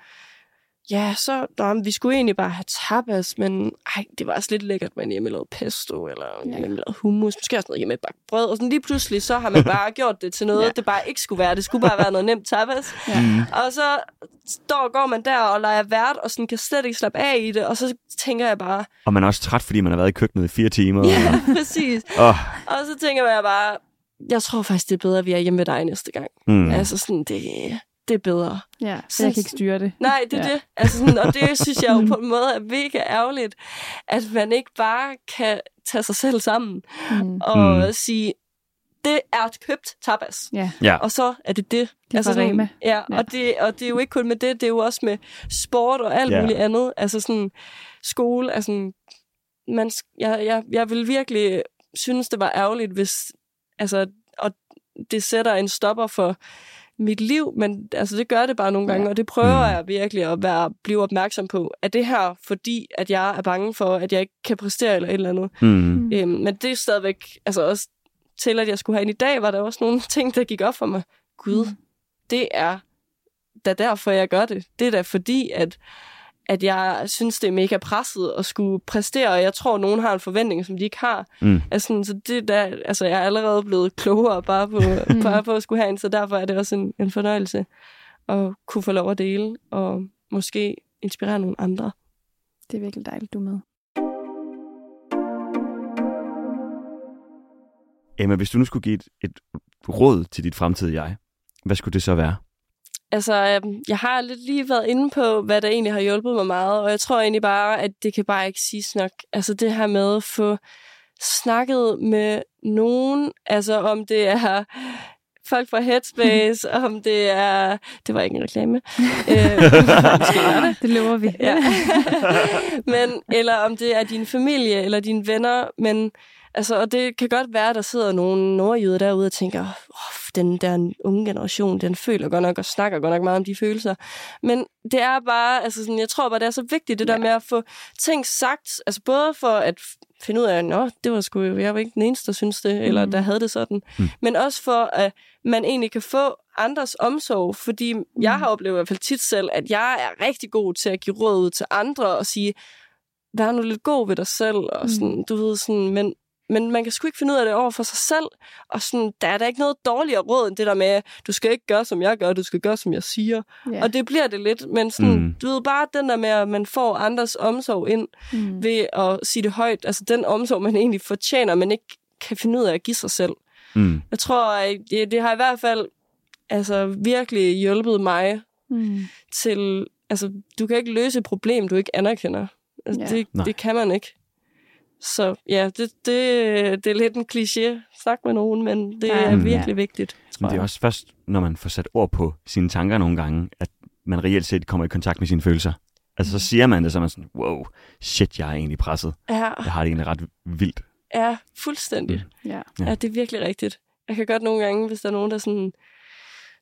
Ja, så... Nå, vi skulle egentlig bare have tapas, men ej, det var også lidt lækkert, man hjemme lavede pesto, eller Ja. ja. hjemme lavede hummus, måske også noget hjemme bagt brød, og sådan lige pludselig, så har man bare (laughs) gjort det til noget, Ja. det bare ikke skulle være. Det skulle bare være noget nemt tapas. Ja. Mm. Og så står, går man der og leger vært, og sådan kan slet ikke slappe af i det, og så tænker jeg bare, Og man er også træt, fordi man har været i køkkenet i fire timer. ja, præcis. Og, oh, Og så tænker jeg bare, jeg tror faktisk, det er bedre, at vi er hjemme ved dig næste gang. mm. Altså sådan, det, det er bedre. ja, så jeg kan ikke styre det. Nej, det er Ja. det. Altså sådan, og det synes jeg jo på en måde er mega ærgerligt, at man ikke bare kan tage sig selv sammen Mm. og Mm. sige, det er et købt tapas. Ja, Ja. Og så er det det. det er fra sådan, Rema. Ja, Ja. Og, det, og det er jo ikke kun med det, det er jo også med sport og alt Ja. muligt andet. Altså sådan, skole, altså, man, jeg, jeg, jeg vil virkelig synes, det var ærgerligt, hvis, altså, og det sætter en stopper for mit liv, men altså, det gør det bare nogle gange, Ja. og det prøver Mm. jeg virkelig at være, blive opmærksom på. Er det her, fordi at jeg er bange for, at jeg ikke kan præstere eller et eller andet? Mm. Mm. Øhm, men det er stadigvæk, altså også til, at jeg skulle have en i dag, var der også nogle (laughs) ting, der gik op for mig. Gud, Mm. det er da derfor, jeg gør det. Det er da fordi, at, at jeg synes, det er mega presset at skulle præstere, og jeg tror, nogen har en forventning, som de ikke har. Mm. Altså, så det der, altså, jeg er allerede blevet klogere bare på, (laughs) Mm. bare på at skulle have en, så derfor er det også en, en fornøjelse at kunne få lov at dele, og måske inspirere nogle andre. Det er virkelig dejligt, du er med. Emma, hvis du nu skulle give et, et råd til dit fremtidige jeg, hvad skulle det så være? Altså, øhm, jeg har lidt lige været inde på, hvad der egentlig har hjulpet mig meget, og jeg tror egentlig bare, at det kan bare ikke siges nok. Altså det her med at få snakket med nogen, altså om det er folk fra Headspace, (laughs) om det er... Det var ikke en reklame. (laughs) øh. Det lover vi. Ja. (laughs) men, eller om det er din familie eller dine venner, men altså, og det kan godt være, at der sidder nogle nordjyder derude og tænker, oh, den der unge generation, den føler godt nok og snakker godt nok meget om de følelser. Men det er bare, altså sådan, jeg tror bare, det er så vigtigt, det der med at få ting sagt, altså både for at finde ud af, nå, det var sgu, jeg var ikke den eneste, der synes det, eller der havde det sådan, Mm. men også for, at man egentlig kan få andres omsorg, fordi jeg har oplevet i hvert fald tit selv, at jeg er rigtig god til at give råd ud til andre og sige, vær nu lidt god ved dig selv, og sådan, Mm. du ved, sådan, men, men man kan sgu ikke finde ud af det over for sig selv, og sådan, der er der ikke noget dårligere råd end det der med, du skal ikke gøre, som jeg gør, du skal gøre, som jeg siger. Ja. Og det bliver det lidt, men sådan, Mm. du ved bare den der med, at man får andres omsorg ind mm. ved at sige det højt, altså den omsorg, man egentlig fortjener, men ikke kan finde ud af at give sig selv. Mm. Jeg tror, at det, det har i hvert fald altså, virkelig hjulpet mig Mm. til... Altså, du kan ikke løse et problem, du ikke anerkender. Altså, Ja. ja. det, Nej. det kan man ikke. Så ja, det, det, det er lidt en kliché. Snak med nogen, men det Ja. er Mm. virkelig vigtigt. Men det er også først, når man får sat ord på sine tanker nogle gange, at man reelt set kommer i kontakt med sine følelser. Altså, så siger man det, så er man sådan, wow, shit, jeg er egentlig presset. Ja, Jeg har det egentlig ret vildt. ja fuldstændig. Ja. Ja. Ja. ja, det er virkelig rigtigt. Jeg kan godt nogle gange, hvis der er nogen, der sådan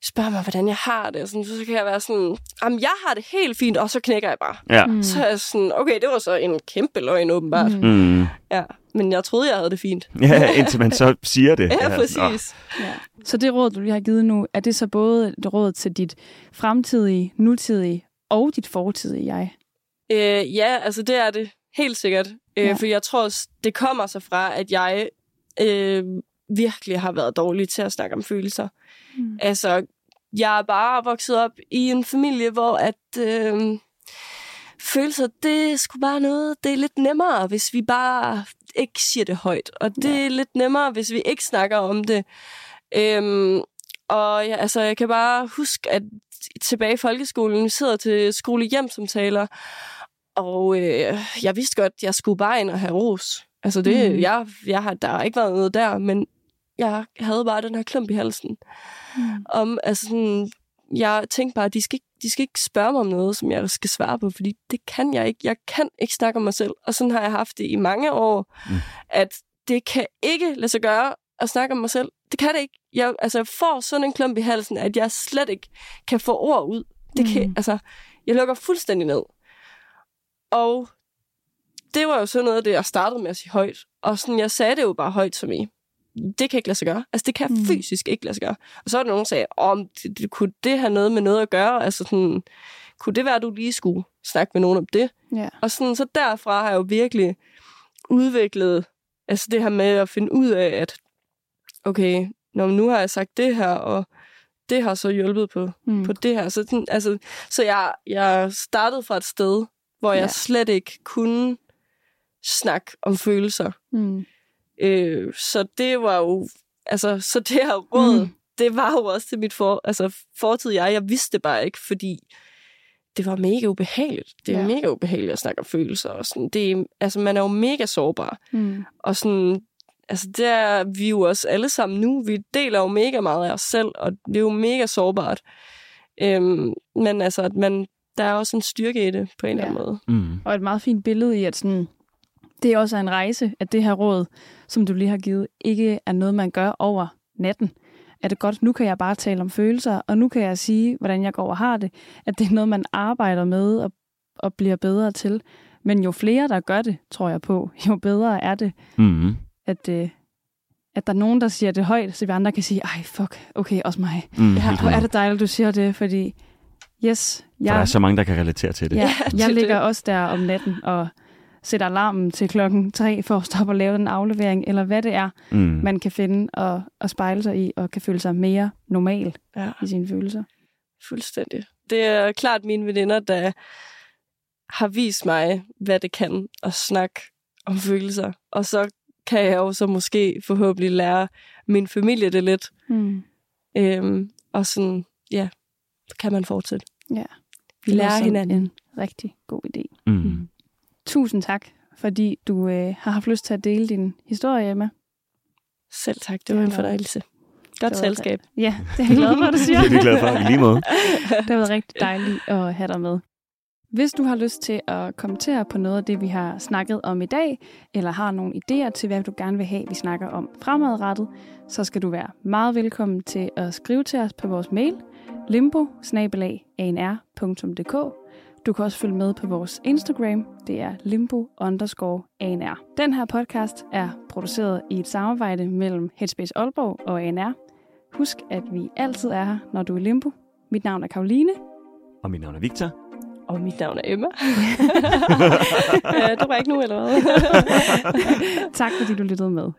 spørger mig, hvordan jeg har det. Sådan, så kan jeg være sådan, jamen, jeg har det helt fint, og så knækker jeg bare. Ja. Mm. Så er jeg sådan, okay, det var så en kæmpe løgn åbenbart. Mm. Mm. Ja, men jeg troede, jeg havde det fint. (laughs) Ja, indtil man så siger det. Ja, Nå. præcis. Ja. Så det råd, du lige har givet nu, er det så både et råd til dit fremtidige, nutidige og dit fortidige jeg? Øh, ja, altså det er det helt sikkert. Øh, Ja. For jeg tror, det kommer så fra, at jeg øh, virkelig har været dårlig til at snakke om følelser. Mm. Altså, jeg er bare vokset op i en familie, hvor at øh, følelser, det sgu bare noget, det er lidt nemmere, hvis vi bare ikke siger det højt. Og det Ja. er lidt nemmere, hvis vi ikke snakker om det. Øhm, og ja, altså, jeg kan bare huske, at tilbage i folkeskolen, vi sidder til skole hjem som taler, og øh, jeg vidste godt, at jeg skulle bare ind og have ros. Altså, det, mm. jeg, jeg har, der har ikke været noget der, men jeg havde bare den her klump i halsen. Mm. Om, altså sådan, jeg tænkte bare, at de skal, ikke, de skal ikke spørge mig om noget, som jeg skal svare på, fordi det kan jeg ikke. Jeg kan ikke snakke om mig selv. Og sådan har jeg haft det i mange år, Mm. at det kan ikke lade sig gøre at snakke om mig selv. Det kan det ikke. Jeg, altså, jeg får sådan en klump i halsen, at jeg slet ikke kan få ord ud. Det kan, Mm. altså, jeg lukker fuldstændig ned. Og det var jo sådan noget af det, jeg startede med at sige højt. Og sådan, jeg sagde det jo bare højt som i. Det kan ikke lade sig gøre. Altså, det kan Mm. fysisk ikke lade sig gøre. Og så var der nogen, der sagde, om det, det, kunne det have noget med noget at gøre? Altså, sådan, kunne det være, at du lige skulle snakke med nogen om det? Ja. Og sådan, så derfra har jeg jo virkelig udviklet altså det her med at finde ud af, at okay, når nu har jeg sagt det her, og det har så hjulpet på, Mm. på det her. Så, sådan, altså, så jeg, jeg startede fra et sted, hvor jeg Ja. slet ikke kunne snakke om følelser. Mm. Øh, så det var jo, altså, så det her råd, Mm. det var jo også til mit for, altså, fortid jeg. Jeg vidste det bare ikke, fordi det var mega ubehageligt. Det er Ja. mega ubehageligt at snakke om følelser. Og sådan. Det altså, man er jo mega sårbar. Mm. Og sådan, altså, det er vi jo også alle sammen nu. Vi deler jo mega meget af os selv, og det er jo mega sårbart. Øhm, men altså, at man, der er også en styrke i det, på en Ja. eller anden måde. Mm. Og et meget fint billede i, at sådan, det også er en rejse, at det her råd, som du lige har givet, ikke er noget, man gør over natten. Er det godt, nu kan jeg bare tale om følelser, og nu kan jeg sige, hvordan jeg går og har det. At det er noget, man arbejder med og, og bliver bedre til. Men jo flere, der gør det, tror jeg på, (laughs) jo bedre er det, Mm. at, øh, at der er nogen, der siger det højt, så vi andre kan sige, ej, fuck, okay, også mig. Mm. Ja, Hvor er det dejligt, du siger det, fordi yes, For der er så mange, der kan relatere til det. Ja, jeg er ligger det. også der om natten og sætter alarmen til klokken tre for at stoppe og lave den aflevering, eller hvad det er, Mm. man kan finde og, og spejle sig i, og kan føle sig mere normal Ja. i sine følelser. Fuldstændig. Det er klart mine veninder, der har vist mig, hvad det kan at snakke om følelser. Og så kan jeg jo så måske forhåbentlig lære min familie det lidt. Mm. Øhm, og sådan, ja, så kan man fortsætte. Ja. Vi Det lærer hinanden. En rigtig god idé. Mm. Tusind tak, fordi du øh, har haft lyst til at dele din historie, Emma. Selv tak, det var en fornøjelse. Godt selskab. Ja, (laughs) det er jeg glad for, at du siger. Det er vi glade for. I lige måde. (laughs) Det har været rigtig dejligt at have dig med. Hvis du har lyst til at kommentere på noget af det, vi har snakket om i dag, eller har nogle idéer til, hvad du gerne vil have, vi snakker om fremadrettet, så skal du være meget velkommen til at skrive til os på vores mail, limbo Du kan også følge med på vores Instagram, det er limbo underscore ANR. Den her podcast er produceret i et samarbejde mellem Headspace Aalborg og ANR. Husk, at vi altid er her, når du er limbo. Mit navn er Karoline. Og mit navn er Victor. Og mit navn er Emma. (laughs) (laughs) ja, det var ikke nu, eller hvad? tak fordi du lyttede med.